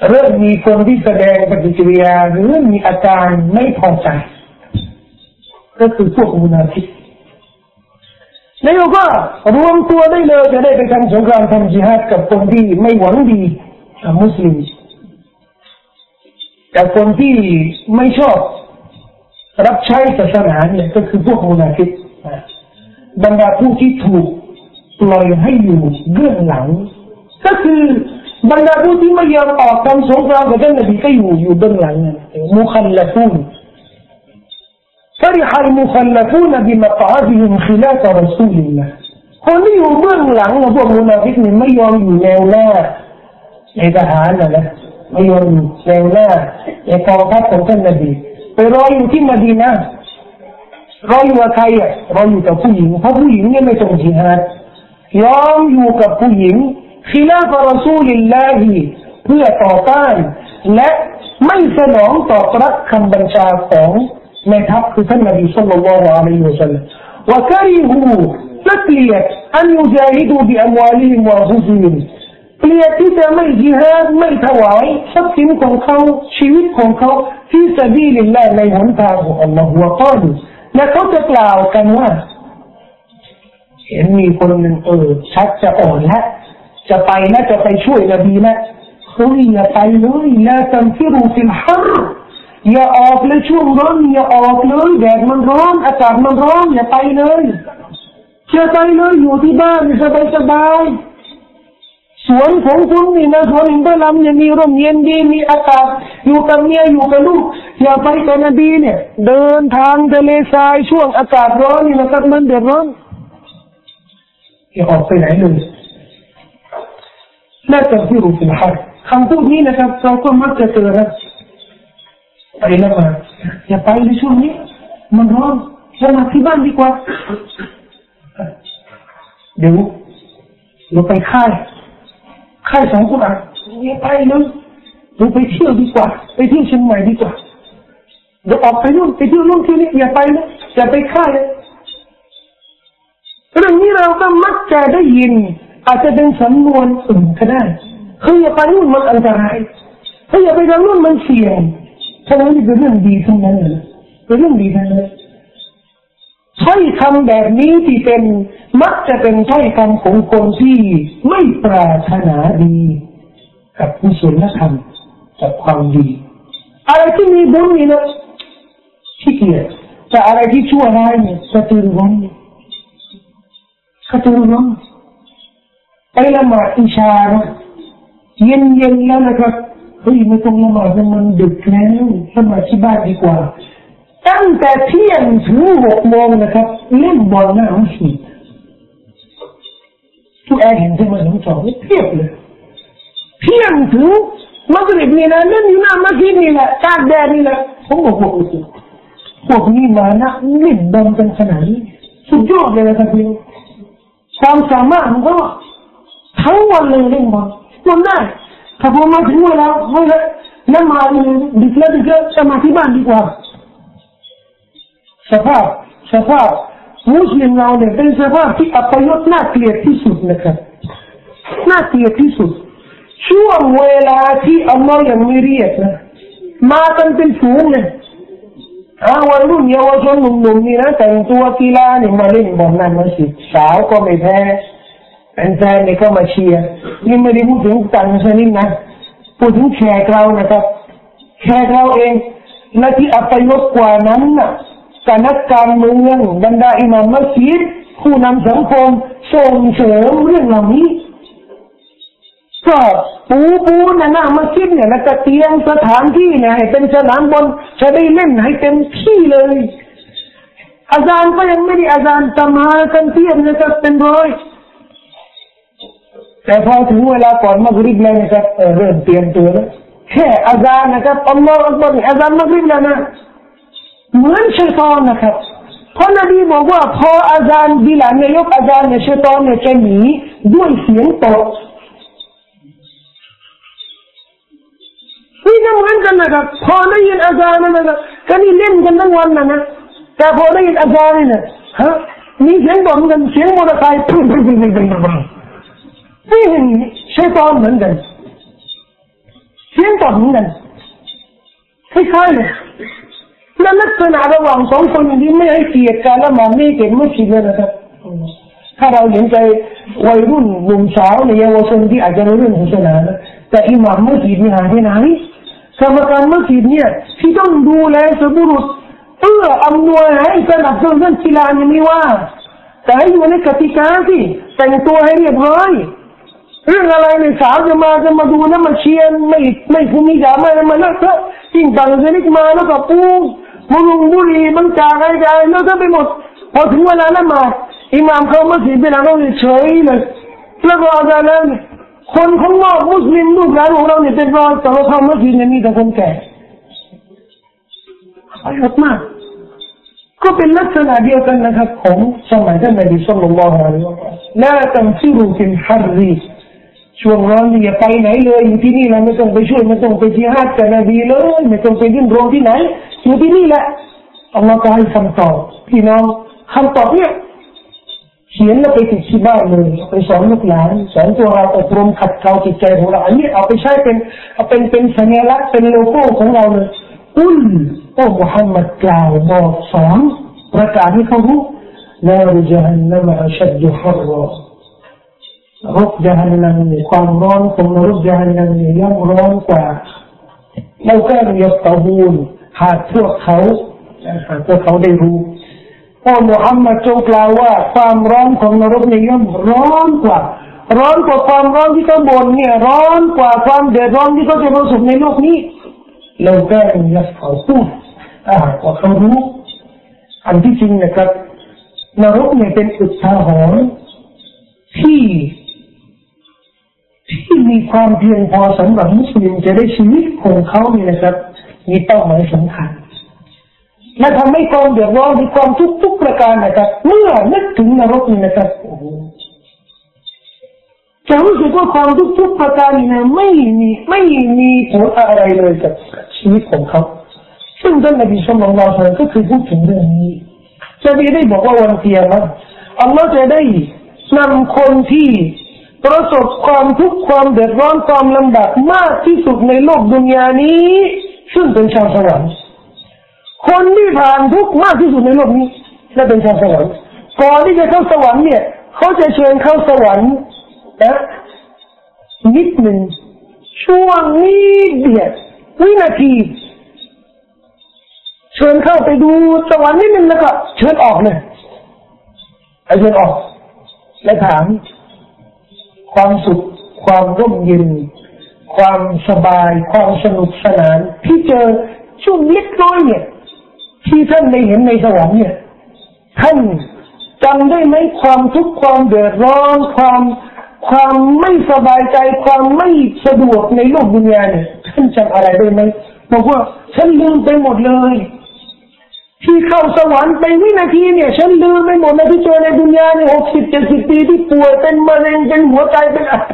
S1: เริ่มมีคนที่แสดงปฏิกิริยาหรือมีอาการไม่พอใจ ก็คือพวกมุนาฟิก แล้วก็รวมตัวได้เลยจะได้ไปทำสงครามทำจิฮาดกับคนที่ไม่หวังดีกับมุสลิมกับคนที่ไม่ชอบรับใช้ศาสนาเนี่ยก็คือพวกมุนาฟิกบรรดาผู้ที่ถูกปล่อยให้อยู่เบื้องหลัง ก็คือบรรดาผู้ที่ไม่ยอมออกทำสงครามกับท่าหนนบีก็อยู่อยู่เบื้องหลังมุคันลลฟูน فرح المخلفون بمقعدهم خلاف رسول الله คนที่อยู่เบื้องหลังของพวกมุนาฟิกนี่ไม่ยอมอยู่แนวหน้าในทหารนะนะไม่ยอมอยู่แนวหน้าในกองทัพของท่านนบีไปรออยู่ที่มดีนะรออยู่กับใครอ่ะรออยู่กับผู้หญิงเพราะผู้หญิงเนี่ยไม่ต้องจิฮาดยอมอยู่กับผู้หญิงขีลาฟรสูลิลลาฮีเพื่อต่อต้านและไม่สนองตอบรับคำบัญชาของ ในทัพคือท่านนบีสุลต่านละอะลัยฮิวะสัลลัม وكرهوا تكلية أن يجاهدوا بأموالهم وأنفسهم เกลียดที่จะไม่ยิฮาดไม่ถวายทรัพย์สินของเขาชีวิตของเขาที่สบีลิลลาในหนทางของอัลลอฮฺวะกาลุและเขาจะกล่าวกันว่าเห็นมีคนหนึ่งเออชักจะอ่อนแล้วจะไปนะจะไปช่วยนบีนะเฮ้ยอย่าไปเลยละตัมฟิรูฟิลฮาร อย่าออกเลยช่วงร้อนอย่าออกเลยแดดมันร้อน อากาศมันร้อนอย่าไปเลยอย่าไปเลยอยู่ที่บ้านสบายสบายสวนของคุณนี่นะสวนอินทรลำเนี่ยมีร่มเย็นดีมีอากาศอยู่กับเมียอยู่กับลูกอย่าไปแต่นบีเนี่ย เดินทางทะเลทรายช่วงอากาศร้อนนี่นะครับมันเดือดร้อนอย่าออกไปไหนเลยน่าจะที่รู้สิครับคำพูดนี้นะครับ เราก็มักจะเจอนะ ไปแล้วมาอย่าไปในช่วงนี้มันร้อนเรามาที่บ้านดีกว่าเดี๋ยวเราไปค่ายค่ายสองคนอะอย่าไปเลยเราไปเที่ยวดีกว่า ไปเที่ยวเชียงใหม่ดีกว่าเราออกไปนู่นไปเที่ยวนู่นที่นี่อย่าไปนะอย่าไปค่ายเลยเรื่องนี้เราก็มักจะได้ยิน อาจจะเป็นสำนวนอื่นก็ได้เฮ้ยอย่าไปนู่นมันอันตรายเฮ้ยอย่าไปทางนู่นมันเสี่ยง ฉะนั้นนี่เป็นเรื่องดีทั้งนั้นเลยเป็นเรื่องดีทั้งนั้นถ้อยคำแบบนี้ที่เป็นมักจะเป็นถ้อยคำของคนที่ไม่ปรารถนาดี กับกุศลธรรมกับความดีอะไรที่มีบุญนี่นะขี้เกียจแต่อะไรที่ชั่วร้ายเนี่ยกระตือรือร้นกระตือรือร้นไปละหมาดอิชานะเย็นเย็นแล้วนะครับ ฮ้ยไม่ต้องละหมาดมันดึกแล้วละหมาดที่บ้านดีกว่า ตั้งแต่เที่ยงถึงหกโมงนะครับเล่นบอลหน้าหินทุกแอร์เห็นใช่ไหมน้องจอเทียบเลยเที่ยงถึงมักริบนี่นะเล่นอยู่หน้ามัสยิดนี่แหละกาดแดดนี่แหละผมบอกพว่าโอ้พวกนี้มานะเล่นบอลกันขนาดนี้สุดยอดเลยนะครับพี่ความสามารถของเขาทั้งวันเลยเล่นบอลทำได้ ถ้าพอมาถึงเวลาไม่เฮ้ยแล้วมาดึกแล้วดึกแล้วจะมาที่บ้านดีกว่าสภาพสภาพมุสลิมเราเนี่ยเป็นสภาพที่อัปยศน่าเกลียดที่สุดนะครับน่าเกลียดที่สุดช่วงเวลาที่อัลลอฮ์ยังไม่เรียกนะมากันเป็นฝูงเลยอาวัยรุ่นเยาวชนหนุ่มๆนี่นะแต่งตัวกีฬาเนี่ยมาเล่นบอลนั่นมาสิสาวก็ไม่แพ้ แฟนเนี่ยก็มาเชียร์นี่ไม่ได้พูดถึงต่างชนิดนะพูดถึงแขกเรานะครับแขกเราเองและที่อัปยศกว่านั้นน่ะกนักการเมืองบรรดาอิหม่ามมัสยิดผู้นำสังคมส่งเสริมเรื่องเหล่านี้ก็ปูปูนะนะมัสยิดเนี่ยแล้วก็เตียงสถานที่เนี่ยให้เป็นสนามบอลจะได้เล่นให้เต็มที่เลยอาจารย์ก็ยังไม่ได้อาจารย์ตมากันเทียบนะครับเป็นร้อย แต่พอถึงเวลาก่อนมักริบเลยนะครับเริ่มเตรียมตัวแล้วแค่อาจารย์นะครับอัลลอฮฺอัลลอฮฺอาจารย์มักริบแล้วนะเหมือนชัยตอนนะครับพราะนบีบอกว่าพออาจารย์บิลานยกอาจารย์เนี่ยชัยตอนเนี่ยจะหนีด้วยเสียงตกนี่ก็เหมือนกันนะครับพอได้ยินอาจารย์นะครับก็นี่เล่นกันทั้งวันนะนะแต่พอได้ยินอาจารย์เนี่ยฮะมีเสียงตกกันเสียงมอเตอร์ไซค์พุ่งพุ่งพุ่งพุ่งพุ่ง พุ่งนี่เห็นชัยตอนเหมือนกันเสียงตกเหมือนกันคล้ายๆเลยและลักษณะระหว่างสองคนนี้ไม่ให้เกียรติกันและมองไม่เก่งไม่ผิดเลยนะครับถ้าเราเห็นใจวัยรุ่นหนุ่มสาวในเยาวชนที่อาจจะไม่เรื่องศาสนาแต่อิหม่ามมัสยิดนี่หายไปไหนกรรมการมัสยิดเนี่ยที่ต้องดูแลสบุรุษเอื้ออำนวยให้สนับสนุนกีฬายังไม่ว่า แต่ให้อยู่ในกติกาที่แต่งตัวให้เรียบร้อย เรื่องอะไรในสาวจะมาจะมาดูแล้วมาเชียร์ไม่ไม่ภูมิใจไม่มาแล้วก็ยิ่งต่างชนิดมาแล้วก็ปูบุรุงบุรีมันจากอะไรกันแล้วก็ไปหมดพอถึงเวลาละหมาดอิหม่ามเขามัสยิดเป็นอะไรเฉยเลยแล้วก็อะไรย์นั้นคนข้างนอกมุสลิมลูกหลานของเราเนี่ยเป็นรอแต่เราเข้ามัสยิดเนี่ยมีแต่คนแก่ประโยชน์มากก็เป็นลักษณะเดียวกันนะครับของสมัยท่านนบีสุลต่านละฮ์ละตัมซิรุฟิลฮารี ช่วงร้อนอย่าไปไหนเลยอยู่ที่นี่เราไม่ต้องไปช่วยไม่ต้องไปที่ฮัดกับนบีเลยไม่ต้องไปยื่นรงที่ไหนอยู่ที่นี่แหละอัลลอฮฺก็ให้คำตอบพี่น้องคำตอบเนี่ยเขียนแล้วไปติดที่บ้านเลยไปสอนลูกหลานสอนตัวเราอบรมขัดเกลาจิตใจของเราอันนี้เอาไปใช้เป็นเอาเป็นเป็นสัญลักษณ์เป็นโลโก้ของเราเลยอุลโอ้มุฮัมมัดกล่าวบอกสอนประกาศให้เขารู้นารจันนัมอัชดุฮารร รกจฮันนัมความร้อนของนรกจฮันนัมย่อมร้อนกว่าเราแค่ยับตะบูนหากพวกเขาหากพวกเขาได้รู้ว่ามุฮัมมัดจงกล่าวว่าความร้อนของนรกในย่อมร้อนกว่า ร้อนกว่าความร้อนที่เขาบ่นเนี่ย ร้อนกว่าความเดือดร้อนที่เขาจะประสบในโลกนี้เราแก้ยัดเขาพูดถ้าหากว่าเขารู้อันที่จริงนะครับนรกเนี่ยเป็นอุทาหรณ์ที่ มีความเพียงพอสำหรับมุสลิมจะได้ชีวิตของเขาเนี่ยนะครับ มีเป้าหมายสำคัญและทำให้ความเดือดร้อนมีความทุกทุกประการนะครับเมื่อนึกถึงนรกนี่นะครับจะรู้สึกว่าความทุกทุกประการนี่นะไม่มีไม่มีผลอะไรเลยกับชีวิตของเขาซึ่งท่านนบีสุลต่านก็คือพูดถึงเรื่องนี้จะมีได้บอกว่าวันเทียมันอัลลอฮ์จะได้นำคนที่ ประสบความทุกข์ความเดือดร้อนความลำบากมากที่สุดในโลกดุนยานี้ ซึ่งเป็นชาวสวรรค์คนที่ผ่านทุกข์มากที่สุดในโลกนี้และเป็นชาวสวรรค์ก่อนที่จะเข้าสวรรค์เนี่ย เขาจะเชิญเข้าสวรรค์นะนิดหนึ่งช่วงนี้เดียววินาทีเชิญเข้าไปดูสวรรค์นิดนึงแล้วก็เชิญออกเลยเชิญออก และถาม ความสุข ความร่มเย็น ความสบาย ความสนุกสนาน ที่เจอช่วงเล็กน้อยเนี่ย ที่ท่านได้เห็นในสวรรค์เนี่ย ท่านจำได้ไหมความทุกข์ความเดือดร้อนความความไม่สบายใจความไม่สะดวกในโลกดุนยาเนี่ยท่านจำอะไรได้ไหมบอกว่าฉันลืมไปหมดเลย ที่เข้าสวรรค์ไปวินาทีเนี่ยฉันลืมไปหมดเลยที่เจอในดุนยาเนี่ยหกสิบเจ็ดสิบปีที่ป่วยเป็นมะเร็งเป็นหัวใจเป็นอะไร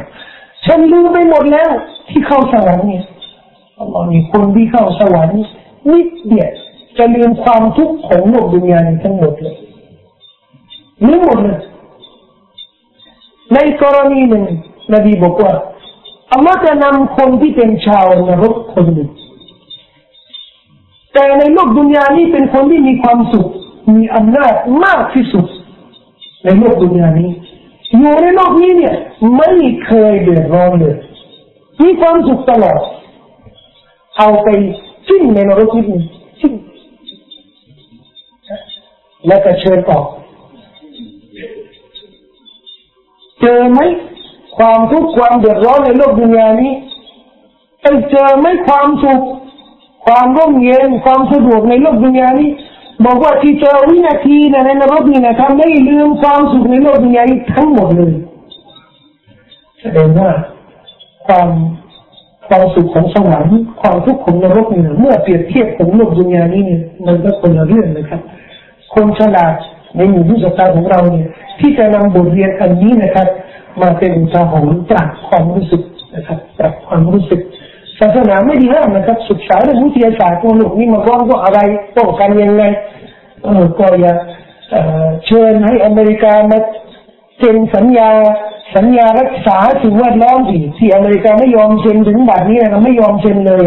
S1: ฉันลืมไปหมดแล้ว ที่เข้าสวรรค์เนี่ยอัลลอฮ์มีคนที่เข้าสวรรค์นิดเดียวจะลืมความทุกข์ของโลกดุนยาทั้งหมดเลยลืมหมดเลยในกรณีหนึ่งนบีบอกว่าอัลลอฮ์จะนำคนที่เป็นชาวนรกคนหนึ่ง แต่ในโลกดุนยานี้เป็นคนที่มีความสุข มีอำนาจมากที่สุด ในโลกดุนยานี้อยู่ในโลกนี้เนี่ยไม่เคยเดือดร้อนเลยมีความสุขตลอด เอาไปจิ้งในนรกนิดนึงจิ้งแล้วก็เชิญต่อเจอไหมความทุกข์ความเดือดร้อนในโลกดุนยานี้ไปเจอไหมความสุข ความร่มเย็นความสะดวกในโลกดุนยานี้บอกว่าที่เจอวินาทีในนรกนี่นะทำไม่ลืมความสุขในโลกดุนยานี้ทั้งหมดเลยแสดงว่าความความสุขของสวรรค์ความทุกข์ของนรกนี่เมื่อเปรียบเทียบกับโลกดุนยานี้เนี่ยมันก็คนละเรื่องนะครับ คนฉลาดในหมู่ผู้ศรัทธาของเราเนี่ยที่จะนำบทเรียนอันนี้นะครับ มาเป็นอุทาหรณ์จากความรู้สึกนะครับจากความรู้สึก ศาสนาไม่ดีห้ามนะครับศึกษาเรื่องวิทยาศาสตร์ตัวหลุกนี่มาร้องว่าอะไรป้องกันยังไงเออก็อย่าเชิญให้อเมริกามาเซ็นสัญญาสัญญารักษาสิ่งแวดล้อมที่ที่อเมริกาไม่ยอมเซ็นถึงบัดนี้นะไม่ยอมเซ็นเลย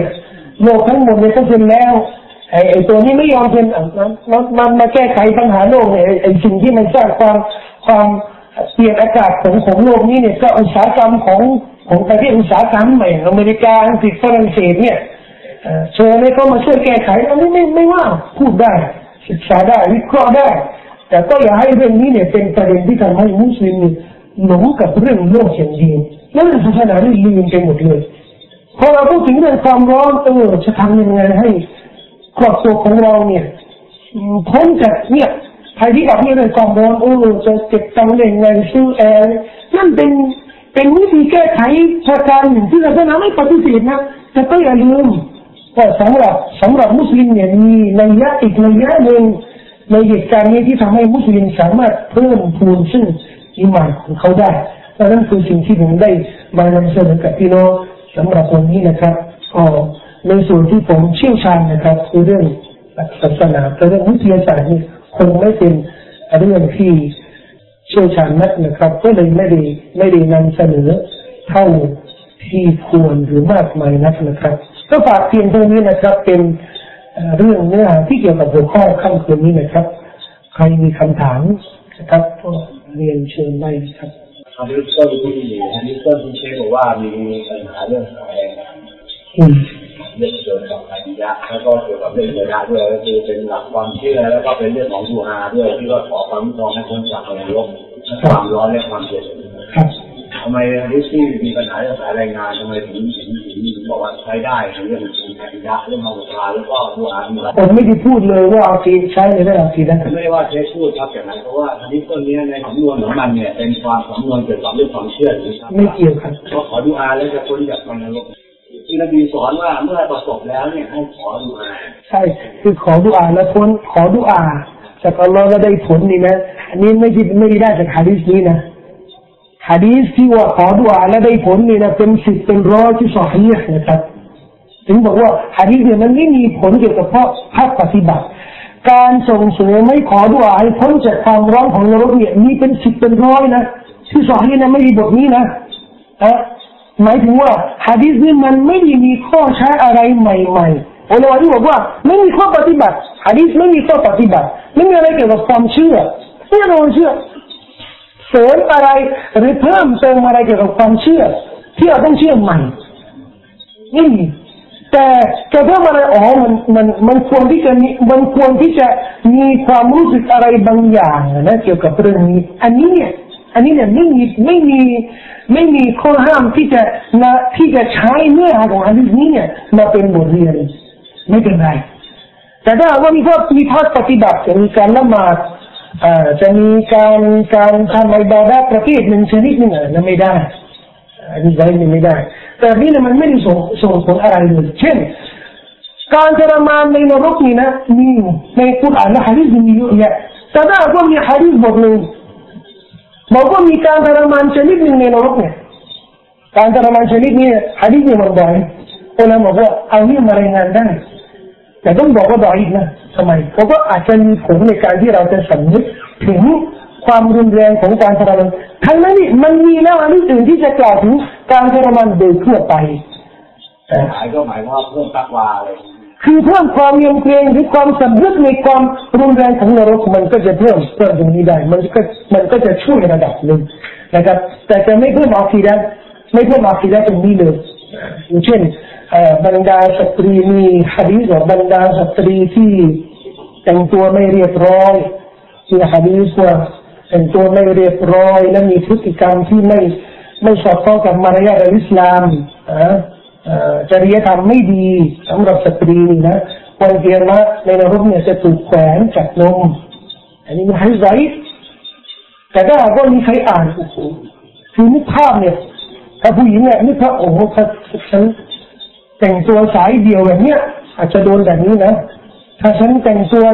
S1: โลกทั้งหมดเลยก็เซ็นแล้วไอ้ไอ้ตัวนี้ไม่ยอมเซ็นมันมันมาแก้ไขปัญหาโลกไอ้สิ่งที่มันสร้างความความ เปลี่ยนอากาศของของโลกนี้เนี่ยก็อุตสาหกรรมของของประเทศอุตสาหกรรมใหม่อเมริกาอังกฤษฝรั่งเศสเนี่ยเชิญให้เขามาช่วยแก้ไขอันนี้ไม่ไม่ว่าพูดได้ศึกษาได้วิเคราะห์ได้ แต่ก็อย่าให้เรื่องนี้เนี่ยเป็นประเด็นที่ทำให้มุสลิมหลงกับเรื่องโลกอย่างเดียวแล้วศาสนาได้ลืมไปหมดเลยพอเราพูดถึงเรื่องความร้อนเออจะทำยังไงให้ครอบครัวของเราเนี่ยพ้นจากเนี่ย ภัยที่ออกเนี่เรื่องความร้อนเออจะเก็บตังค์ได้ยังไงซื้อแอร์นั่นเป็นเป็นวิธีแก้ไขประการหนึ่งที่ศาสนาไม่ปฏิเสธนะแต่ก็อย่าลืมว่าสำหรับสำหรับมุสลิมเนี่ยมีในยะอีกในยะหนึ่งในเหตุการณ์นี้ที่ทำให้มุสลิมสามารถเพิ่มพูนซึ่งอิมานของเขาได้และนั่นคือสิ่งที่ผมได้มานำเสนอกับพี่น้องสำหรับวันนี้นะครับอ๋อในส่วนที่ผมเชี่ยวชาญนะครับคือเรื่อง ศาสนาแต่เรื่องวิทยาศาสตร์นี่คงไม่เป็นเรื่องที่เชี่ยวชาญนักนะครับ ก็เลยไม่ได้ไม่ได้นำเสนอเท่าที่ควรหรือมากมายนักนะครับ ก็ฝากเพียงเท่านี้นะครับ เป็นเรื่องเนื้อหาที่เกี่ยวกับหัวข้อค่ำคืนนี้นะครับ ใครมีคำถามนะครับก็เรียนเชิญได้ครับ
S2: อันนี้ก็ที่อันนี้ก็ที่เชฟบอกว่ามีปัญหาเรื่องอะไร
S1: อืม
S2: เรื่องเกี่ยวกับอริยะแล้วก็เกี่ยวกับเรื่องเวลาด้วยก็คือเป็นหลักความเชื่อแล้วก็เป็นเรื่องของดูอาด้วยที่ว่าขอความรองให้คนจากในโลกความร้อนและความเย็น
S1: ครับ
S2: ทำไมฮะดิษที่มีปัญหาเรื่องสายรายงานทำไมถึงถึงถึงถึงบอกว่าใช้ได้ในเรื่องของอริยะเรื่องของเวลาแล้วก็ดูอามีอะไร
S1: ผมไม่ได้พูดเลยว่าเอาทีใช้ในเรื่องอาทีนะ
S2: ไม่ได้ว่าใช้พูดครับอย่างนั้นเพราะว่าอันนี้ต้นนี้ในสำนวนของมันเนี่ยเป็นความสำนวนเกี่ยวกับเรื่องความเชื่อหรือครับ
S1: ไม่เกี่ยวครับ
S2: ก็ขอดูอาแล้วจะพ้นจากมันนรก ที่นบีสอนว่าเมื่อประสบแล้วเนี่ยให้ขอดูอา
S1: ใช่คือขอดุอาแล้วพ้นขอดุอาจากอัลลอฮ์แล้วได้ผลนี่นะอันนี้ไม่ใช่ไม่ได้จากฮะดีษนี้นะฮะดีษที่ว่าขอดุอาแล้วได้ผลนี่นะเป็นสิบเป็นร้อยที่สอฮีห์นะครับถึงบอกว่าฮะดีษเนี่ยมันไม่มีผลเกี่ยวกับภาคปฏิบัติ การส่งเสริมไม่ขอดุอาให้พ้นจากความร้อนของนรกเนี่ยมีเป็นสิบเป็นร้อยนะที่สอฮีห์นะไม่มีบทนี้นะฮะ หมายถึงว่าฮะดีษนี่มันไม่ได้มีข้อใช้อะไรใหม่ๆอุลามะที่บอกว่าไม่มีข้อปฏิบัติฮะดีษไม่มีข้อปฏิบัติไม่มีอะไรเกี่ยวกับความเชื่อไม่มีความเชื่อเสริมอะไรหรือเพิ่มเติมอะไรเกี่ยวกับความเชื่อ ที่เราต้องเชื่อใหม่ไม่มีแต่จะเพิ่มอะไรอ๋อมันมันมันควรที่จะมีมันควรที่จะมีความรู้สึกอะไรบางอย่างนะเกี่ยวกับเรื่องนี้ อันนี้เนี่ย อันนี้เนี่ยไม่มีไม่มีไม่มีข้อห้ามที่จะนะที่จะใช้เนื้อหาของอันนี้เนี่ยมาเป็นบทเรียนไม่เป็นไร แต่ถ้าว่ามีข้อมีภาคปฏิบัติจะมีการละหมาดเอ่อจะมีการการทำอิบาดะห์ประเภทหนึ่งชนิดหนึ่งอะนั่นไม่ได้อันนี้ไม่ไม่ได้ แต่นี่เนี่ยมันไม่ได้ส่งส่งผลอะไรเลยเช่น การทรมานในนรกนี่นะมีในคุรานและฮะดีษมีเยอะแยะแต่ถ้าว่ามีฮะดีษบทหนึ่ง บอกว่ามีการทรมานชนิดหนึ่งในนรกเนี่ยการทรมานชนิดนี้ฮะดีษเนี่ยมันบ่อยอุลามะบอกว่าเอาเนี่ยมารายงานได้แต่ต้องบอกว่าดอยนะทำไมเพราะว่าอาจจะมีผลในการที่เราจะสำนึกถึงความรุนแรงของการทรมานทั้งนั้นนี่มันมีแล้วอันอื่นที่จะกล่าวถึงการทรมานโดยทั่วไป
S2: หมายก็หมายว่าเพิ่มตักวาเลย
S1: คือเพิ่มความเยำเกรงหรือความสำนึกในความรุนแรงของนรกมันก็จะเพิ่มเพิ่มตรงนี้ได้ มันก็มันก็จะช่วยระดับหนึ่งนะครับ แต่จะไม่เพิ่มอาคีดะไม่เพิ่มอาคีดะตรงนี้เลยอย่างเช่นบรรดาสตรีมีฮะดีษว่าบรรดาสตรีที่แต่งตัวไม่เรียบร้อยมีฮะดีษว่าแต่งตัวไม่เรียบร้อย และมีพฤติกรรมที่ไม่ไม่สอดคล้องกับมารยาทอิสลามอ่า จริยธรรมไม่ดีสำหรับสตรีนี่นะวันเกียรมาในนรกเนี่ยจะถูกแขวนจากนมอันนี้มันให้ใจแต่ถ้าหากว่ามีใครอ่านโอ้โหคือนึกภาพเนี่ยถ้าผู้หญิงเนี่ยนึกภาพโอ้โหถ้าฉันแต่งตัวสายเดียวแบบเนี้ยอาจจะโดนแบบนี้นะ ถ้าฉันแต่งตัว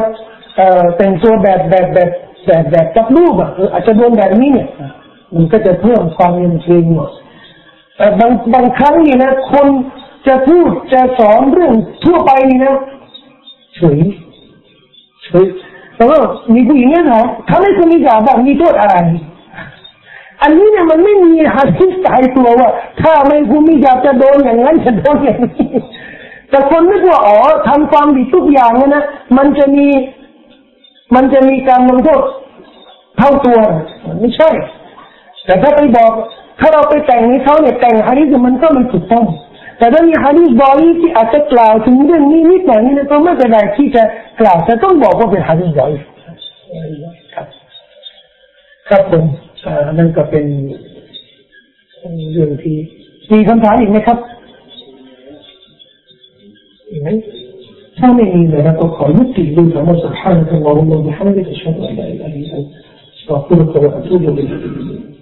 S1: เอ่อแต่งตัวแบบแบบแบบแบบแบบกับลูกอะอาจจะโดนแบบนี้เนี่ย มันก็จะเพิ่มความเย็นเกรงหมดแต่ บางบางครั้งนี่นะคนจะพูดจะสอนเรื่องทั่วไปนี่นะเฉยเฉยแต่ว่ามีผู้หญิงเนี่ยถามทำให้คุณมีกาบอกมีโทษอะไร อันนี้เนี่ยมันไม่มีฮะดิษตายตัวว่า ถ้าไม่คุณมีกาจะโดนอย่างนั้นจะโดนอย่างนี้แต่คนนึกว่าอ๋อทำความดีทุกอย่างเนี่ยนะมันจะมี มันจะมีการลงโทษเท่าตัว ไม่ใช่ แต่ถ้าไปบอก ถ้าเราไปแต่งให้เขาเนี่ยแต่งฮาริสมันก็มันถูกต้องแต่ถ้ามีฮาริสบอยที่อาจจะกล่าวถึงเรื่องนี้นิดหน่อยนี่ก็ไม่เป็นไรที่จะกล่าวจะต้องบอกว่าเป็นฮาริสบอยครับครับผมนั่นก็เป็นเรื่องที่มีคำถามอีกไหมครับอีกไหมถ้าไม่มีเลยนะก็ขอยุติดูธรรมสุภาพของเราเราไม่ให้ได้ชมอะไรอะไรเราพูดกันว่าทุกอย่าง